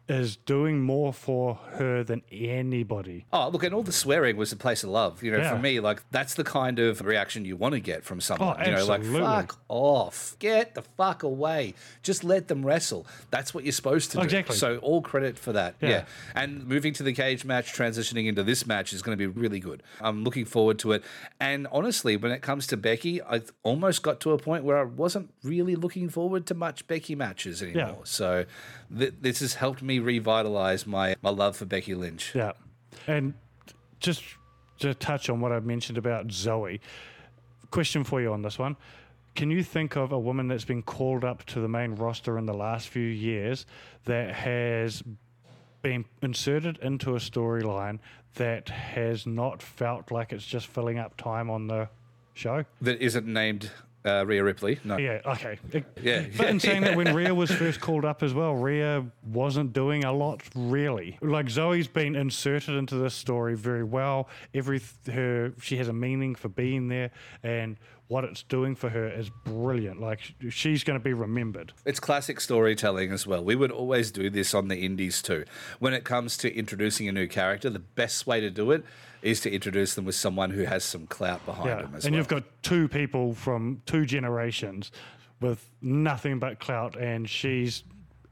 is doing more for her than anybody. Oh, look, and all the swearing was a place of love. You know, Yeah. for me, like that's the kind of reaction you want to get from oh, someone. Oh, you know, like fuck off, get the fuck away, just let them wrestle. That's what you're supposed to do. Exactly. So all credit for that. Yeah. Yeah. And moving to the cage match, transitioning into this match is going to be really good. I'm looking forward to it. And honestly, when it comes to Becky, I almost got to a point where I wasn't really looking forward to much Becky matches anymore. So th- this has helped me revitalize my my love for Becky Lynch. Yeah, and just to touch on what I mentioned about Zoey. Question for you on this one. Can you think of a woman that's been called up to the main roster in the last few years that has been inserted into a storyline that has not felt like it's just filling up time on the show? that isn't named uh, Rhea Ripley. No. Yeah, okay. It- Yeah, But in saying that, when Rhea was first called up as well, Rhea wasn't doing a lot really. Like Zoey's been inserted into this story very well. Every her she has a meaning for being there, and what it's doing for her is brilliant. Like she's going to be remembered. It's classic storytelling as well. We would always do this on the indies too. When it comes to introducing a new character, the best way to do it is to introduce them with someone who has some clout behind Yeah, them as and well. And you've got two people from two generations with nothing but clout, and she's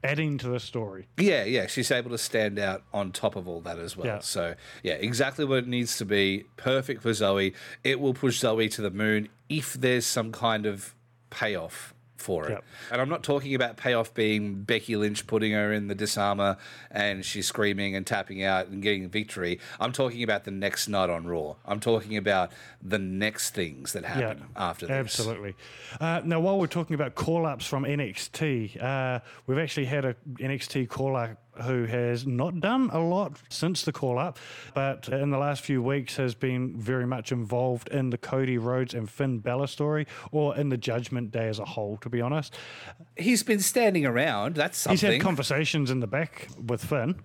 adding to the story. Yeah, yeah, she's able to stand out on top of all that as well. Yeah. So, yeah, exactly what it needs to be. Perfect for Zoey. It will push Zoey to the moon if there's some kind of payoff for it. Yep. And I'm not talking about payoff being Becky Lynch putting her in the disarmer and she's screaming and tapping out and getting victory. I'm talking about the next night on Raw. I'm talking about the next things that happen after this. Absolutely. Uh, now, while we're talking about call ups from NXT, uh, we've actually had a NXT call up who has not done a lot since the call up, but in the last few weeks has been very much involved in the Cody Rhodes and Finn Balor story, or in the Judgment Day as a whole, to be honest. He's been standing around. That's something. He's had conversations in the back with Finn.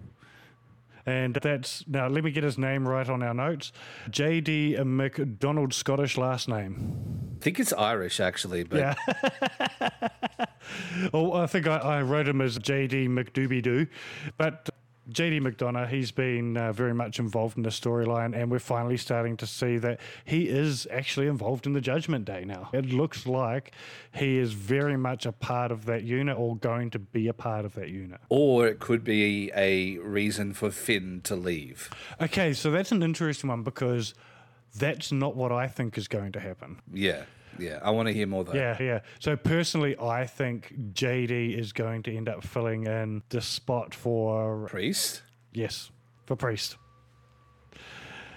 And that's now. Let me get his name right on our notes. J.D. McDonald, Scottish last name. I think it's Irish actually, but Yeah. (laughs) oh, I think I, I wrote him as JD McDooby Doo. But JD McDonagh, he's been uh, very much involved in the storyline, and we're finally starting to see that he is actually involved in the Judgment Day now. It looks like he is very much a part of that unit or going to be a part of that unit. or it could be a reason for Finn to leave. Okay, so that's an interesting one because that's not what I think is going to happen. Yeah, yeah. I want to hear more though. Yeah, yeah. So personally, I think JD is going to end up filling in the spot for Priest. yes for Priest.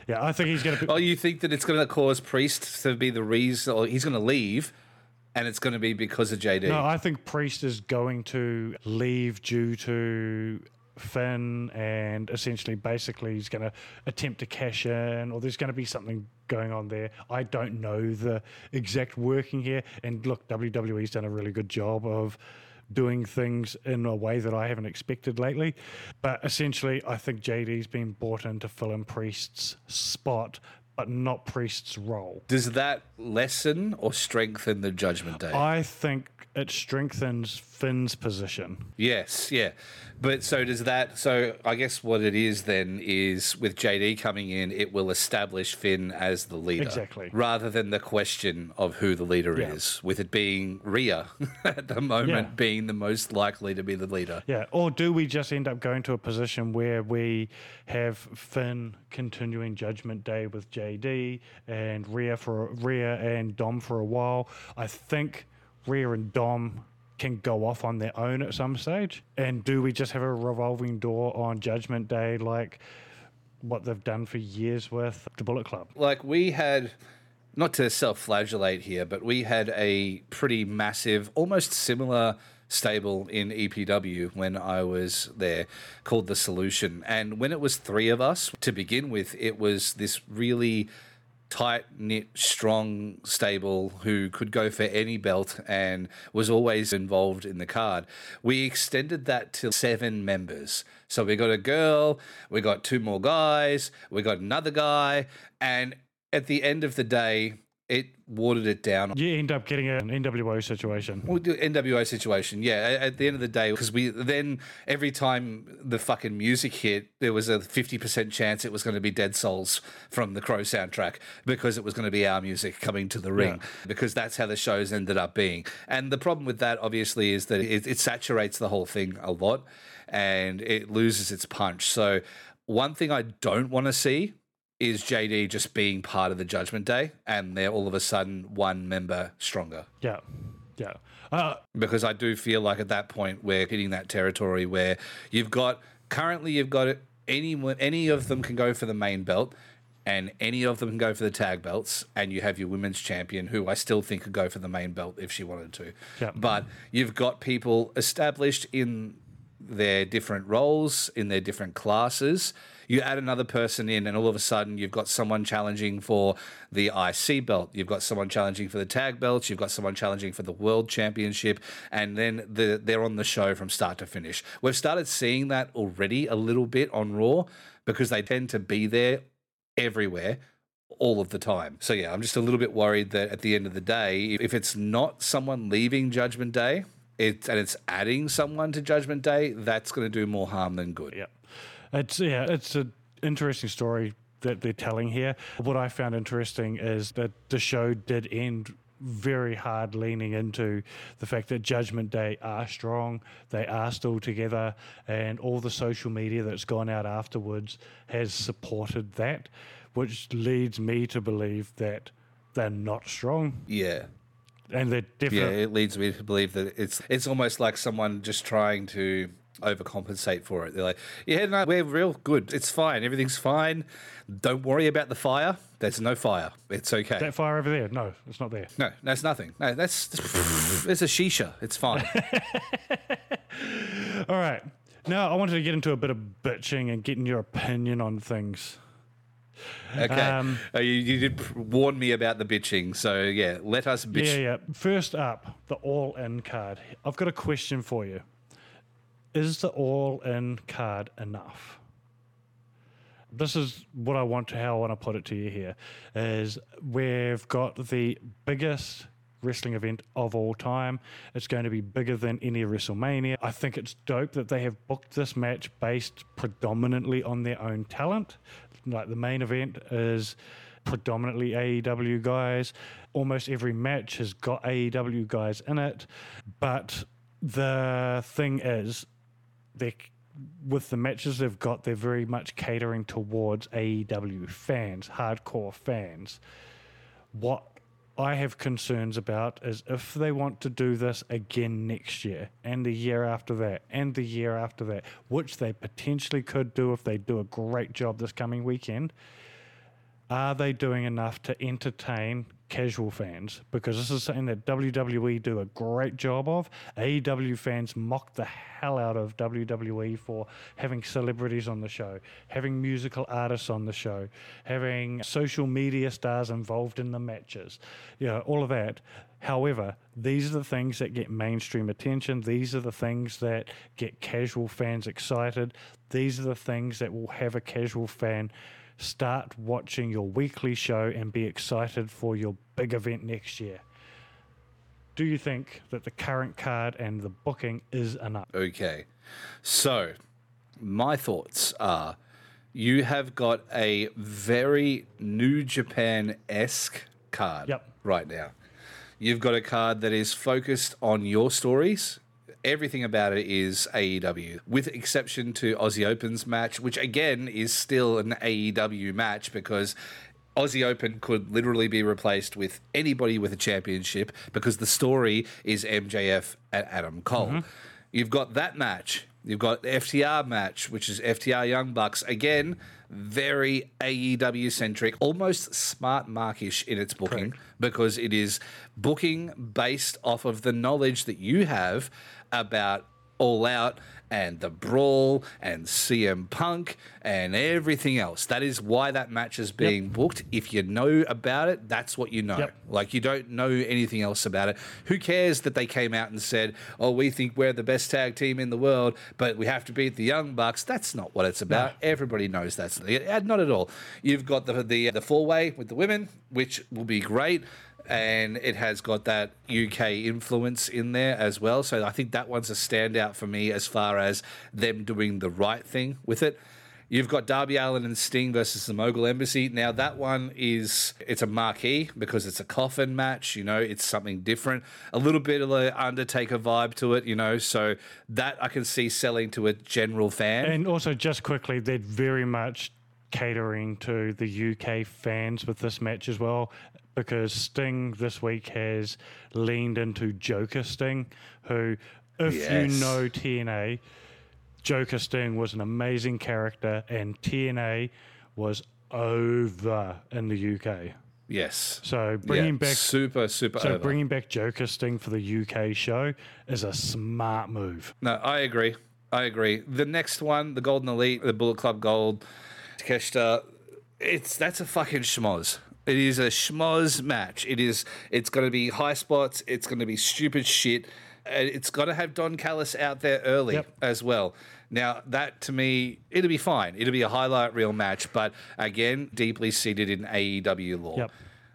Yeah, I think he's going to. Be- Oh, you think that it's going to cause Priest to be the reason, or he's going to leave, and it's going to be because of JD? No, I think Priest is going to leave due to Finn, and essentially, basically, he's going to attempt to cash in, or there's going to be something going on there. I don't know the exact working here. And look, WWE's done a really good job of doing things in a way that I haven't expected lately. But essentially, I think JD's been brought in to fill in Priest's spot, but not Priest's role. Does that lessen or strengthen the Judgment Day? I think it strengthens Finn's position. Yes, yeah. But so does that. So I guess what it is then is with JD coming in, it will establish Finn as the leader. Exactly. Rather than the question of who the leader Yeah. is, with it being Rhea (laughs) at the moment Yeah. being the most likely to be the leader. Yeah, or do we just end up going to a position where we have Finn continuing Judgment Day with JD and Rhea for Rhea and Dom for a while? I think Rhea and Dom can go off on their own at some stage. And do we just have a revolving door on Judgment Day like what they've done for years with the Bullet Club? like we had not to self-flagellate here but we had a pretty massive almost similar stable in EPW when I was there called the solution. And when it was 3 of us to begin with it was this really tight knit strong stable who could go for any belt and was always involved in the card. We extended that to seven members. So we got a girl we got two more guys we got another guy and at the end of the day it watered it down You end up getting an NWO situation. well, NWO situation, yeah. At the end of the day, because we then every time the fucking music hit, there was a fifty percent chance it was going to be Dead Souls from the Crow soundtrack because it was going to be our music coming to the ring because that's how the shows ended up being. And the problem with that, obviously, is that it, it saturates the whole thing a lot and it loses its punch. So one thing I don't want to see is JD just being part of the Judgment Day and they're all of a sudden one member stronger Yeah, yeah. Uh, because I do feel like at that point we're hitting that territory where you've got currently you've got any any of them can go for the main belt and any of them can go for the tag belts and you have your women's champion who I still think could go for the main belt if she wanted to. Yeah. But you've got people established in their different roles in their different classes. You add another person in, and all of a sudden, you've got someone challenging for the IC belt. You've got someone challenging for the tag belts. You've got someone challenging for the world championship, and then the, they're on the show from start to finish. We've started seeing that already a little bit on Raw because they tend to be there everywhere all of the time. So yeah, I'm just a little bit worried that at the end of the day, if it's not someone leaving Judgment Day, it and it's adding someone to Judgment Day, that's going to do more harm than good. Yeah, it's yeah, it's an interesting story that they're telling here. What I found interesting is that the show did end very hard leaning into the fact that Judgment Day are strong, they are still together, and all the social media that's gone out afterwards has supported that, which leads me to believe that they're not strong. Yeah. and they're Yeah, it leads me to believe that it's it's almost like someone just trying to overcompensate for it. They're like, yeah, no, we're real good. It's fine. Everything's fine. Don't worry about the fire. There's no fire. It's okay. that fire over there. No, it's not there. no, that's nothing. No, that's it's a shisha. It's fine. (laughs) All right. Now I wanted to get into a bit of bitching and getting your opinion on things. Okay. Um, Uh, you, you did warn me about the bitching, so yeah, let us bitch. Yeah, yeah. First up, the all in card. I've got a question for you. Is the all in card enough? This is what I want to how I want to put it to you here is we've got the biggest wrestling event of all time. It's going to be bigger than any WrestleMania. I think it's dope that they have booked this match based predominantly on their own talent. Like the main event is predominantly AEW guys. Almost every match has got AEW guys in it. But the thing is, they with the matches they've got, they're very much catering towards AEW fans, hardcore fans. What I have concerns about is if they want to do this again next year and the year after that and the year after that, which they potentially could do if they do a great job this coming weekend, are they doing enough to entertain casual fans? Because this is something that WWE do a great job of. AEW fans mock the hell out of WWE for having celebrities on the show, having musical artists on the show, having social media stars involved in the matches, you know, all of that. However, these are the things that get mainstream attention. These are the things that get casual fans excited. These are the things that will have a casual fan start watching your weekly show and be excited for your big event next year. Do you think that the current card and the booking is enough? Okay. So, my thoughts are you have got a very New Japan esque card Yep. right now. You've got a card that is focused on your stories. Everything about it is AEW, with exception to Aussie Open's match, which again is still an AEW match because Aussie Open could literally be replaced with anybody with a championship because the story is MJF and Adam Cole. Mm-hmm. You've got that match. You've got the FTR match, which is FTR Young Bucks. Again, very AEW centric, almost smart markish in its booking because it is booking based off of the knowledge that you have about All Out and the Brawl and CM Punk and everything else. That is why that match is being booked. If you know about it, that's what you know. Yep. Like you don't know anything else about it. Who cares that they came out and said, "Oh, we think we're the best tag team in the world, but we have to beat the Young Bucks." That's not what it's about. Everybody knows that's not at all. You've got the the the four way with the women, which will be great. And it has got that UK influence in there as well. So I think that one's a standout for me as far as them doing the right thing with it. You've got Darby Allin and Sting versus the Mogul Embassy. Now that one is it's a marquee because it's a coffin match. You know, it's something different, a little bit of the Undertaker vibe to it. You know, so that I can see selling to a general fan. And also, just quickly, they're very much catering to the UK fans with this match as well, because Sting this week has leaned into Joker Sting, who, if Yes. you know TNA, Joker Sting was an amazing character, and TNA was over in the UK. yes. So bringing Yeah, back super super so over. bringing back Joker Sting for the UK show is a smart move. No, I agree. I agree. The next one, the Golden Elite, the Bullet Club Gold, Takeshita, it's that's a fucking schmoz. It is a schmoz match. It is. It's going to be high spots. It's going to be stupid shit. It's got to have Don Callis out there early Yep. as well. Now that to me, it'll be fine. It'll be a highlight reel match, but again, deeply seated in AEW lore Yep.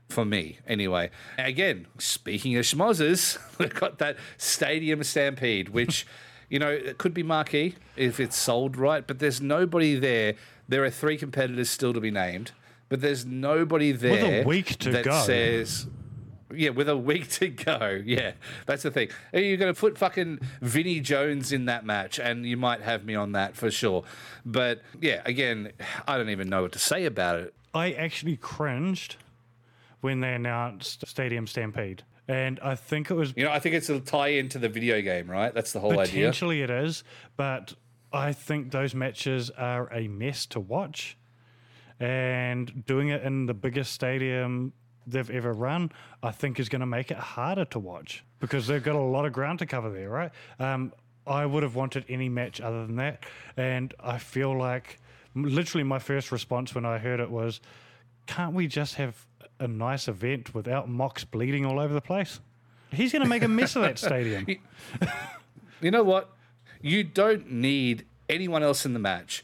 for me anyway. Again, speaking of schmozzes, (laughs) we've got that Stadium Stampede, which, (laughs) you know, it could be marquee if it's sold right, but there's nobody there. There are three competitors still to be named, but there's nobody there with a week to that go. says. Yeah, with a week to go. Yeah, that's the thing. Are You're going to put fucking Vinnie Jones in that match, and you might have me on that for sure. But yeah, again, I don't even know what to say about it. I actually cringed when they announced Stadium Stampede. And I think it was You know, I think it's a tie into the video game, right? That's the whole idea. potentially it is, but I think those matches are a mess to watch. And doing it in the biggest stadium they've ever run, I think is going to make it harder to watch because they've got a lot of ground to cover there, right? Um, I would have wanted any match other than that. And I feel like literally my first response when I heard it was, can't we just have a nice event without Mox bleeding all over the place? He's going to make a mess of that (laughs) stadium. You know what? You don't need anyone else in the match.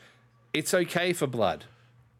It's okay for blood,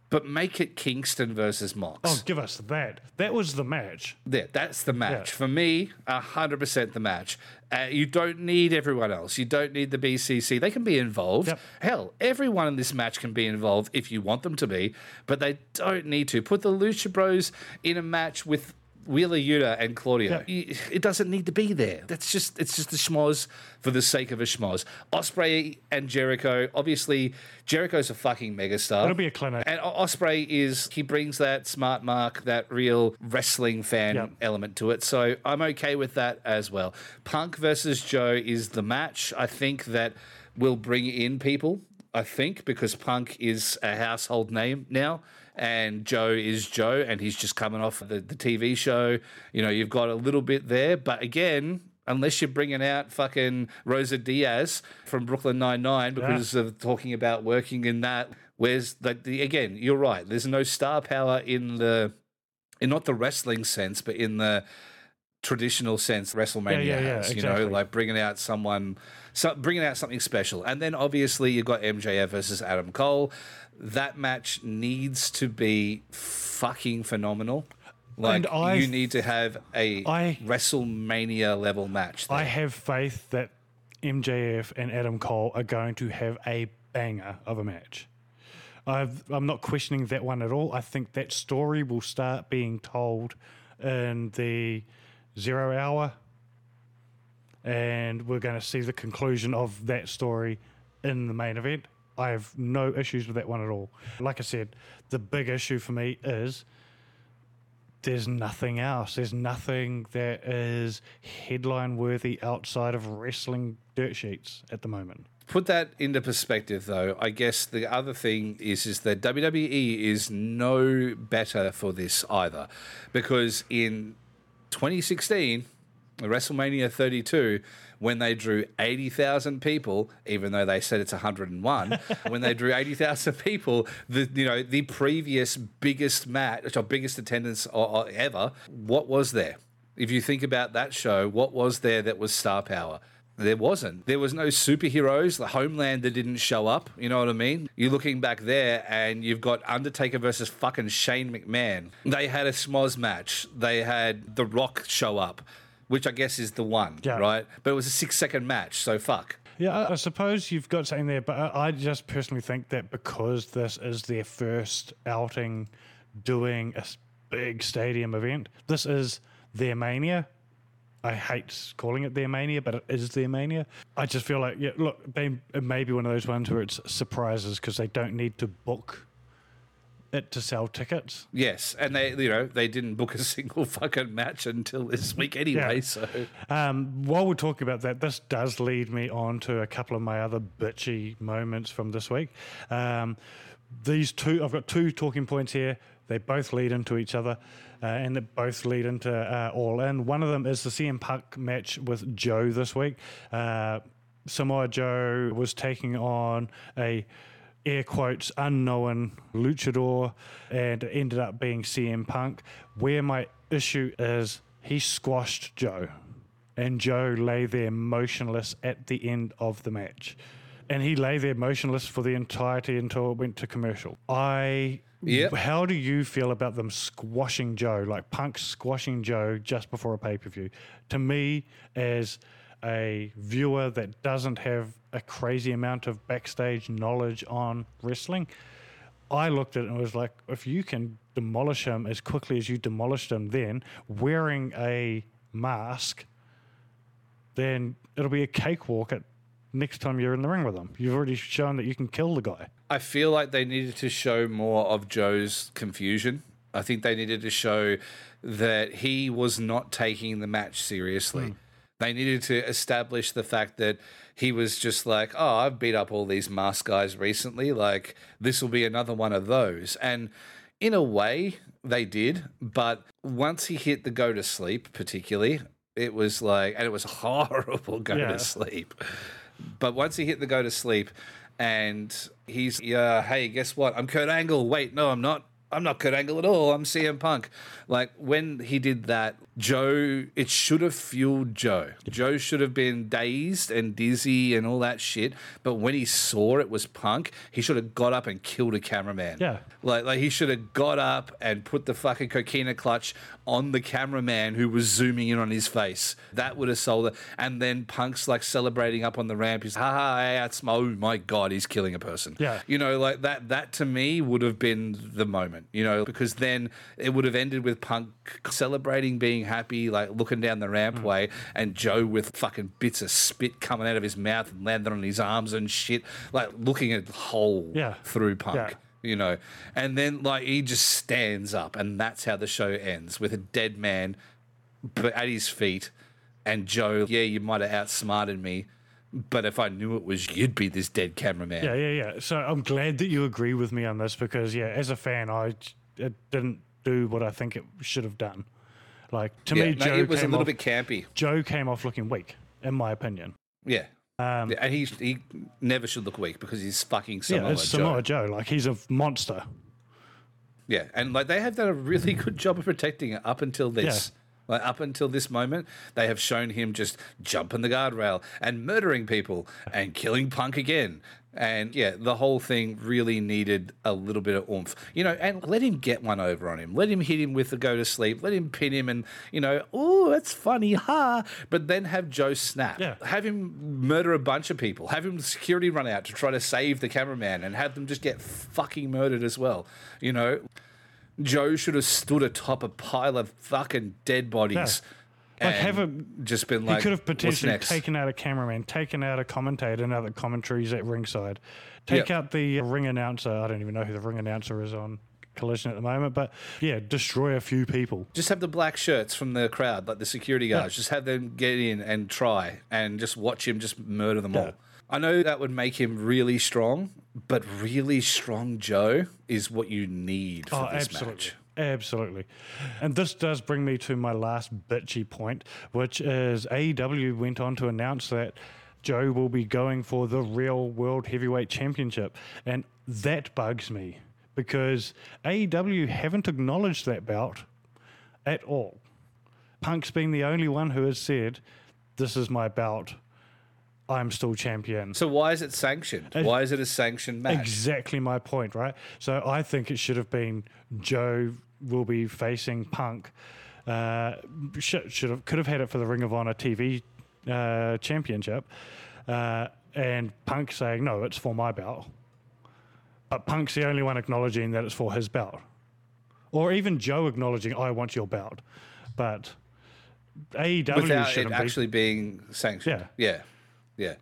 but make it Kingston versus Mox. Oh, give us that. That was the match. There, that's the match. Yeah. For me, 100% the match. Uh, you don't need everyone else. You don't need the BCC. They can be involved. Yep. Hell, everyone in this match can be involved if you want them to be, but they don't need to. Put the Lucha Bros in a match with Wheeler Yuta and Claudio. Yeah. It doesn't need to be there. That's just it's just a schmoz for the sake of a schmoz. Ospreay and Jericho. Obviously, Jericho's a fucking megastar. It'll be a clinic. And Ospreay is he brings that smart mark, that real wrestling fan Yep. element to it. So I'm okay with that as well. Punk versus Joe is the match. I think that will bring in people. I think because Punk is a household name now. And Joe is Joe, and he's just coming off the, the TV show. You know, you've got a little bit there, but again, unless you're bringing out fucking Rosa Diaz from Brooklyn Nine Nine because of talking about working in that. Where's the, the again? You're right. There's no star power in the in not the wrestling sense, but in the traditional sense WrestleMania Yeah, yeah, yeah, has. You exactly. know, like bringing out someone, so, bringing out something special, and then obviously you've got MJF versus Adam Cole. That match needs to be fucking phenomenal. Like I- you need to have a I- WrestleMania level match. There. I have faith that MJF and Adam Cole are going to have a banger of a match. I've, I'm not questioning that one at all. I think that story will start being told in the zero hour, and we're going to see the conclusion of that story in the main event. I have no issues with that one at all. Like I said, the big issue for me is there's nothing else. There's nothing that is headline worthy outside of wrestling dirt sheets at the moment. put that into perspective though i guess the other thing is is that wwe is no better for this either because in 2016 wrestlemania 32 when they drew 80,000 people even though they said it's 101 (laughs) when they drew 80,000 people the you know the previous biggest match or biggest attendance or, or ever what was there if you think about that show what was there that was star power there wasn't. There was no superheroes. The Homelander didn't show up. You know what I mean? You're looking back there and you've got Undertaker versus fucking Shane McMahon. They had a schmoz match. They had The Rock show up, which I guess is the one, Yeah. right? But it was a six second match, so fuck. Yeah, I, suppose you've got something there, but I, I just personally think that because this is their first outing doing a big stadium event, this is their mania. I hate calling it their mania, but it is their mania. I just feel like, yeah, look, they it may be one of those ones where it's surprises because they don't need to book it to sell tickets. Yes, and they, you know, they didn't book a (laughs) single fucking match until this week anyway. Yeah. So Um, while we're talking about that, this does lead me on to a couple of my other bitchy moments from this week. Um, these two, I've got two talking points here. They both lead into each other, uh, and they both lead into uh, All In. One of them is the CM Punk match with Joe this week. Uh, Samoa Joe was taking on a air quotes unknown luchador and it ended up being CM Punk. Where my issue is, he squashed Joe and Joe lay there motionless at the end of the match. And he lay there motionless for the entirety until it went to commercial. I. Yep. How do you feel about them squashing Joe, like Punk squashing Joe just before a pay per view? To me, as a viewer that doesn't have a crazy amount of backstage knowledge on wrestling, I looked at it and was like, if you can demolish him as quickly as you demolished him then, wearing a mask, then it'll be a cakewalk at next time you're in the ring with him. You've already shown that you can kill the guy. I feel like they needed to show more of Joe's confusion I think they needed to show that he was not taking the match seriously. Hmm. They needed to establish the fact that he was just like, oh, I've beat up all these mask guys recently. Like, this will be another one of those. And in a way, they did. But once he hit the go to sleep, particularly, it was like, and it was (laughs) horrible go Yeah. to sleep. But once he hit the go to sleep, and he's, yeah, hey, guess what? I'm Kurt Angle. Wait, no, I'm not. I'm not Kurt Angle at all. I'm CM Punk. Like when he did that, Joe, it should have fueled Joe. Joe should have been dazed and dizzy and all that shit. But when he saw it was Punk, he should have got up and killed a cameraman. Yeah. Like, like he should have got up and put the fucking coquina clutch on the cameraman who was zooming in on his face. That would have sold it. And then Punk's like celebrating up on the ramp. He's, ha ha, that's my, oh my God, he's killing a person. Yeah. You know, like that, that to me would have been the moment, you know, because then it would have ended with Punk celebrating, being happy, like looking down the rampway, mm. and Joe with fucking bits of spit coming out of his mouth and landing on his arms and shit, like looking a hole Yeah. through Punk Yeah. you know. And then like he just stands up, and that's how the show ends with a dead man, at his feet, and Joe. Yeah, you might have outsmarted me, but if I knew it was you'd be this dead cameraman. Yeah, yeah, yeah. So I'm glad that you agree with me on this because, yeah, as a fan, I it didn't do what I think it should have done. Like to Yeah, me, no, Joe it was a little off, bit campy. Joe came off looking weak, in my opinion. Yeah. Um, Yeah, and he he never should look weak because he's fucking yeah, it's Joe. Samoa Joe. Like he's a monster. Yeah, and like they have done a really (laughs) good job of protecting it up until this. Like up until this moment, they have shown him just jumping the guardrail and murdering people and killing Punk again. And yeah, the whole thing really needed a little bit of oomph, you know. And let him get one over on him. Let him hit him with the go to sleep. Let him pin him, and you know, oh, that's funny, ha. But then have Joe snap. Yeah. Have him murder a bunch of people. Have him security run out to try to save the cameraman, and have them just get fucking murdered as well. You know, Joe should have stood atop a pile of fucking dead bodies. Like, and have a- just been like He could have potentially taken out a cameraman, taken out a commentator, now that commentaries at ringside. Take Yeah. out the ring announcer. I don't even know who the ring announcer is on Collision at the moment, but yeah, destroy a few people. Just have the black shirts from the crowd, like the security guards. Just have them get in and try, and just watch him just murder them all. I know that would make him really strong, but really strong Joe is what you need for Oh, this absolutely. match. Absolutely. And this does bring me to my last bitchy point, which is AEW went on to announce that Joe will be going for the real World Heavyweight Championship. And that bugs me because AEW haven't acknowledged that belt at all. Punk's been the only one who has said, This is my belt. I'm still champion. So why is it sanctioned? Why is it a sanctioned match? Exactly my point, right? So I think it should have been Joe will be facing Punk. Uh, should, should have could have had it for the Ring of Honor TV uh, Championship, uh, and Punk saying no, it's for my belt. But Punk's the only one acknowledging that it's for his belt, or even Joe acknowledging I want your belt, but AEW without it be. actually being sanctioned. Yeah, yeah, yeah.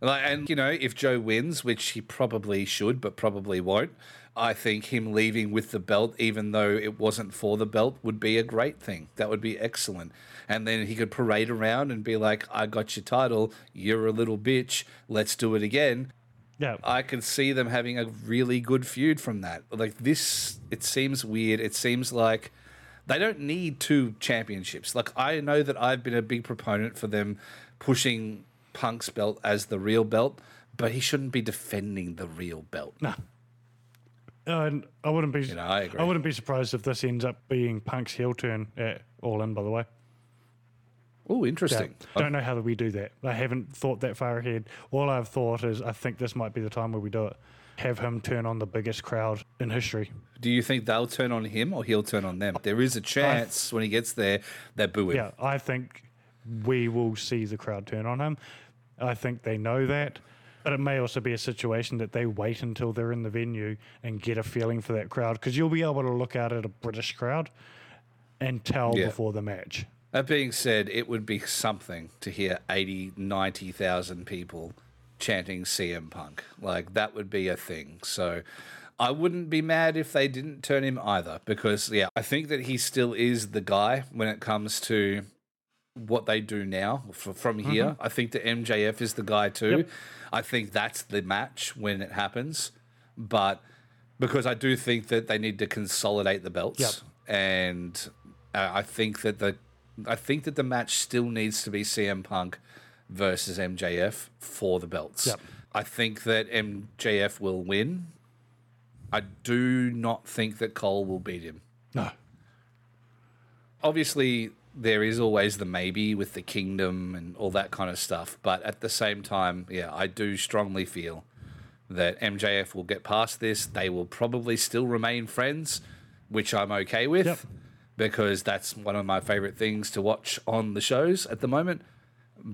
Like, and you know, if Joe wins, which he probably should, but probably won't, I think him leaving with the belt, even though it wasn't for the belt, would be a great thing. That would be excellent. And then he could parade around and be like, "I got your title. You're a little bitch. Let's do it again." yeah, I could see them having a really good feud from that. Like this, it seems weird. It seems like they don't need two championships. Like I know that I've been a big proponent for them pushing Punk's belt as the real belt, but he shouldn't be defending the real belt. no. And I wouldn't be. know, I agree. I wouldn't be surprised if this ends up being Punk's heel turn at All In. By the way, Oh, Yeah, interesting. don't know how we do that. I haven't thought that far ahead. All I've thought is I think this might be the time where we do it. Have him turn on the biggest crowd in history. Do you think they'll turn on him or he'll turn on them? There is a chance when he gets there, they boo him. Yeah, I think we will see the crowd turn on him. I think they know that. But it may also be a situation that they wait until they're in the venue and get a feeling for that crowd because you'll be able to look out at a British crowd and tell Yeah. before the match. That being said, it would be something to hear 80, 90,000 people chanting CM Punk. Like, that would be a thing. So I wouldn't be mad if they didn't turn him either, because yeah, I think that he still is the guy when it comes to what they do now f- from here. I think that MJF is the guy too. Mm-hmm. Yep. I think that's the match when it happens, but because I do think that they need to consolidate the belts, Yep. and uh, I think that the I think that the match still needs to be CM Punk versus MJF for the belts. Yep. I think that MJF will win. I do not think that Cole will beat him. No. Obviously, there is always the maybe with the kingdom and all that kind of stuff, but at the same time, yeah, I do strongly feel that MJF will get past this. They will probably still remain friends, which I'm okay with Yep. because that's one of my favorite things to watch on the shows at the moment.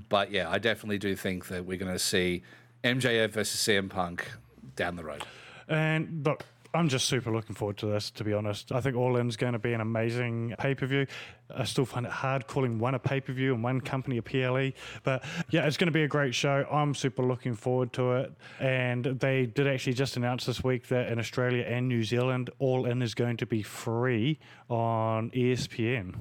But yeah, I definitely do think that we're going to see MJF versus CM Punk down the road. And look, I'm just super looking forward to this, to be honest. I think All In's going to be an amazing pay per view. I still find it hard calling one a pay per view and one company a PLE. But yeah, it's going to be a great show. I'm super looking forward to it. And they did actually just announce this week that in Australia and New Zealand, All In is going to be free on ESPN.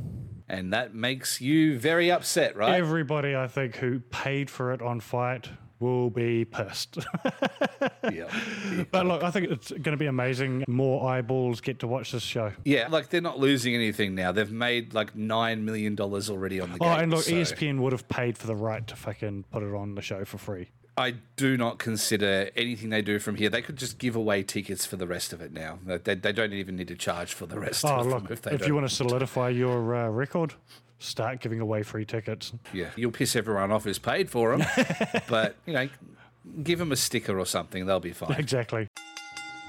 And that makes you very upset, right? Everybody, I think, who paid for it on FITE will be pissed. (laughs) yeah. but look, I think it's going to be amazing. More eyeballs get to watch this show. Yeah, like they're not losing anything now. They've made like nine million dollars already on the Oh, game. Oh, and look, so ESPN would have paid for the right to fucking put it on the show for free. I do not consider anything they do from here. They could just give away tickets for the rest of it now. They, they, don't even need to charge for the rest. Oh, of look, if if, you want to solidify your uh, record, start giving away free tickets. Yeah, you'll piss everyone off who's paid for them, (laughs) but you know, give them a sticker or something. They'll be fine. Exactly.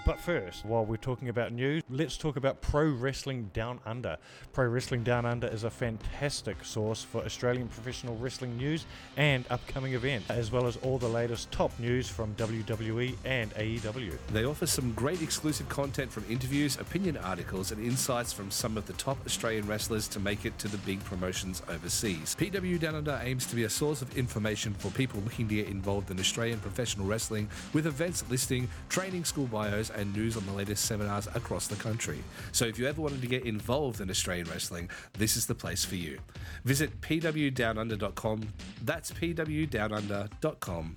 But first, while we're talking about news, let's talk about Pro Wrestling Down Under. Pro Wrestling Down Under is a fantastic source for Australian professional wrestling news and upcoming events, as well as all the latest top news from WWE and AEW. They offer some great exclusive content from interviews, opinion articles, and insights from some of the top Australian wrestlers to make it to the big promotions overseas. PW Down Under aims to be a source of information for people looking to get involved in Australian professional wrestling with events listing, training school bios, and news on the latest seminars across the country. So if you ever wanted to get involved in Australian wrestling, this is the place for you. Visit pwdownunder.com. That's pwdownunder.com.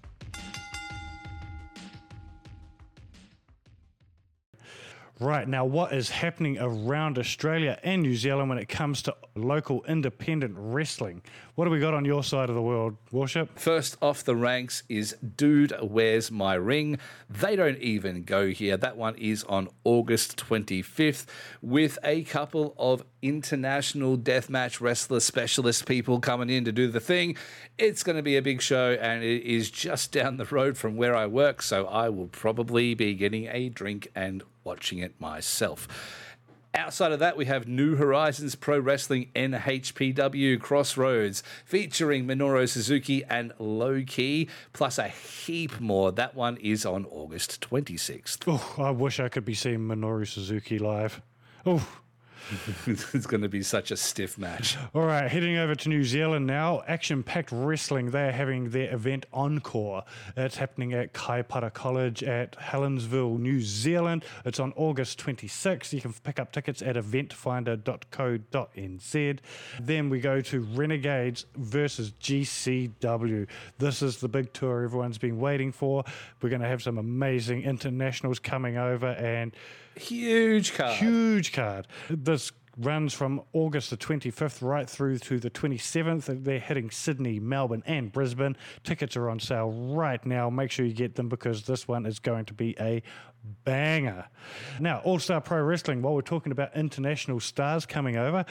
Right now, what is happening around Australia and New Zealand when it comes to local independent wrestling? What do we got on your side of the world, Warship? First off the ranks is Dude Where's My Ring? They don't even go here. That one is on August 25th with a couple of international deathmatch wrestler specialist people coming in to do the thing. It's going to be a big show and it is just down the road from where I work, so I will probably be getting a drink and watching it myself. Outside of that, we have New Horizons Pro Wrestling NHPW Crossroads featuring Minoru Suzuki and Low Key, plus a heap more. That one is on August 26th. Oh, I wish I could be seeing Minoru Suzuki live. Oh, (laughs) it's going to be such a stiff match. all right. Heading over to New Zealand now. Action Packed Wrestling. They're having their event Encore. It's happening at Kaipara College at Helensville, New Zealand. It's on August 26th. You can pick up tickets at eventfinda.co.nz. Then we go to Renegades versus GCW. This is the big tour everyone's been waiting for. We're going to have some amazing internationals coming over and Huge card. huge card. This runs from August the 25th right through to the 27th. They're hitting Sydney, Melbourne, and Brisbane. Tickets are on sale right now. Make sure you get them because this one is going to be a banger. Now, All Star Pro Wrestling, while we're talking about international stars coming over,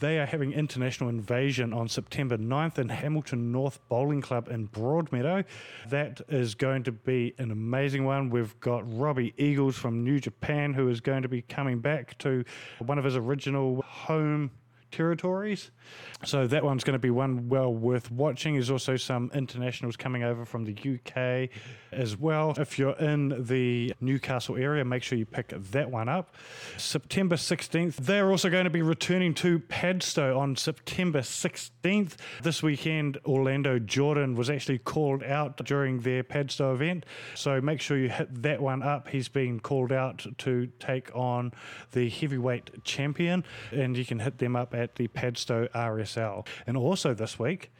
they are having International Invasion on September 9th in Hamilton North Bowling Club in Broadmeadow. That is going to be an amazing one. We've got Robbie Eagles from New Japan who is going to be coming back to one of his original home territories. So that one's going to be one well worth watching. There's also some internationals coming over from the UK as well. If you're in the Newcastle area, make sure you pick that one up. September 16th, they're also going to be returning to Padstow on September 16th. This weekend, Orlando Jordan was actually called out during their Padstow event. So make sure you hit that one up. He's been called out to take on the heavyweight champion, and you can hit them up at the Padstow RSL. And also this week,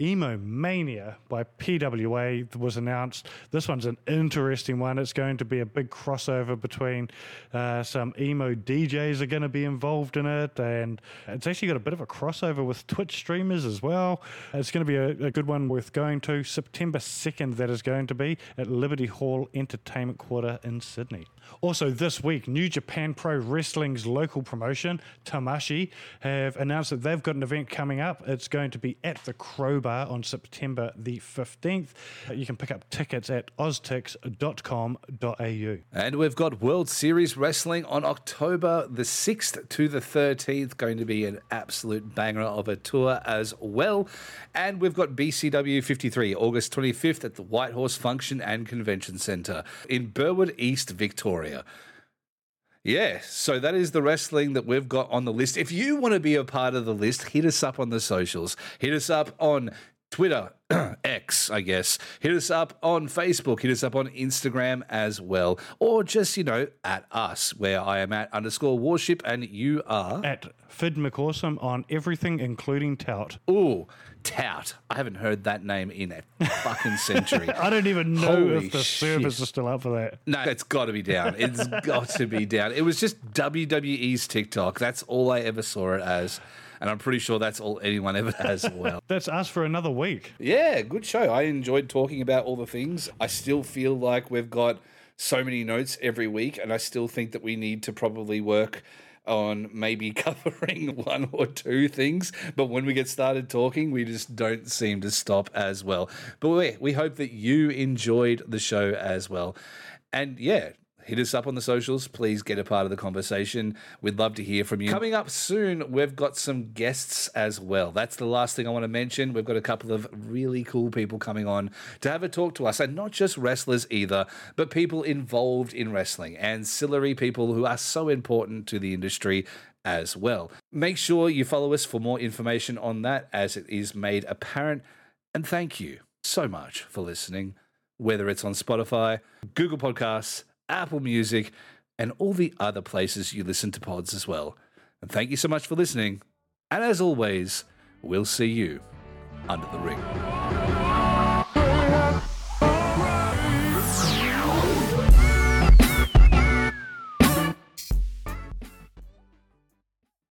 Emo Mania by PWA was announced. This one's an interesting one. It's going to be a big crossover between uh, some emo DJs are going to be involved in it, and it's actually got a bit of a crossover with Twitch streamers as well. It's going to be a, a good one worth going to. September 2nd, that is going to be at Liberty Hall Entertainment Quarter in Sydney. Also, this week, New Japan Pro Wrestling's local promotion, Tamashii, have announced that they've got an event coming up. It's going to be at the Crowbar on September the 15th. You can pick up tickets at oztix.com.au. And we've got World Series Wrestling on October the 6th to the 13th. Going to be an absolute banger of a tour as well. And we've got BCW 53, August 25th at the White Horse Function and Convention Centre in Burwood East, Victoria. Yeah, so that is the wrestling that we've got on the list. If you want to be a part of the list, hit us up on the socials. Hit us up on Twitter, (clears throat) X, I guess. Hit us up on Facebook. Hit us up on Instagram as well. Or just, you know, at us, where I am at underscore warship and you are. At Phid McAwesome on everything, including Tout. Ooh, Tout. I haven't heard that name in a fucking century. (laughs) I don't even know Holy if the shit. servers are still up for that. No, it's got to be down. It's (laughs) got to be down. It was just WWE's TikTok. That's all I ever saw it as. And I'm pretty sure that's all anyone ever (laughs) has as well. That's us for another week. Yeah, good show. I enjoyed talking about all the things. I still feel like we've got so many notes every week, and I still think that we need to probably work on maybe (laughs) covering one or two things. But when we get started talking, we just don't seem to stop as well. But we, we hope that you enjoyed the show as well. And yeah, hit us up on the socials. Please get a part of the conversation. We'd love to hear from you. Coming up soon, we've got some guests as well. That's the last thing I want to mention. We've got a couple of really cool people coming on to have a talk to us, and not just wrestlers either, but people involved in wrestling, ancillary people who are so important to the industry as well. Make sure you follow us for more information on that as it is made apparent. And thank you so much for listening, whether it's on Spotify, Google Podcasts, Apple Music, and all the other places you listen to pods as well. And thank you so much for listening. And as always, we'll see you under the ring.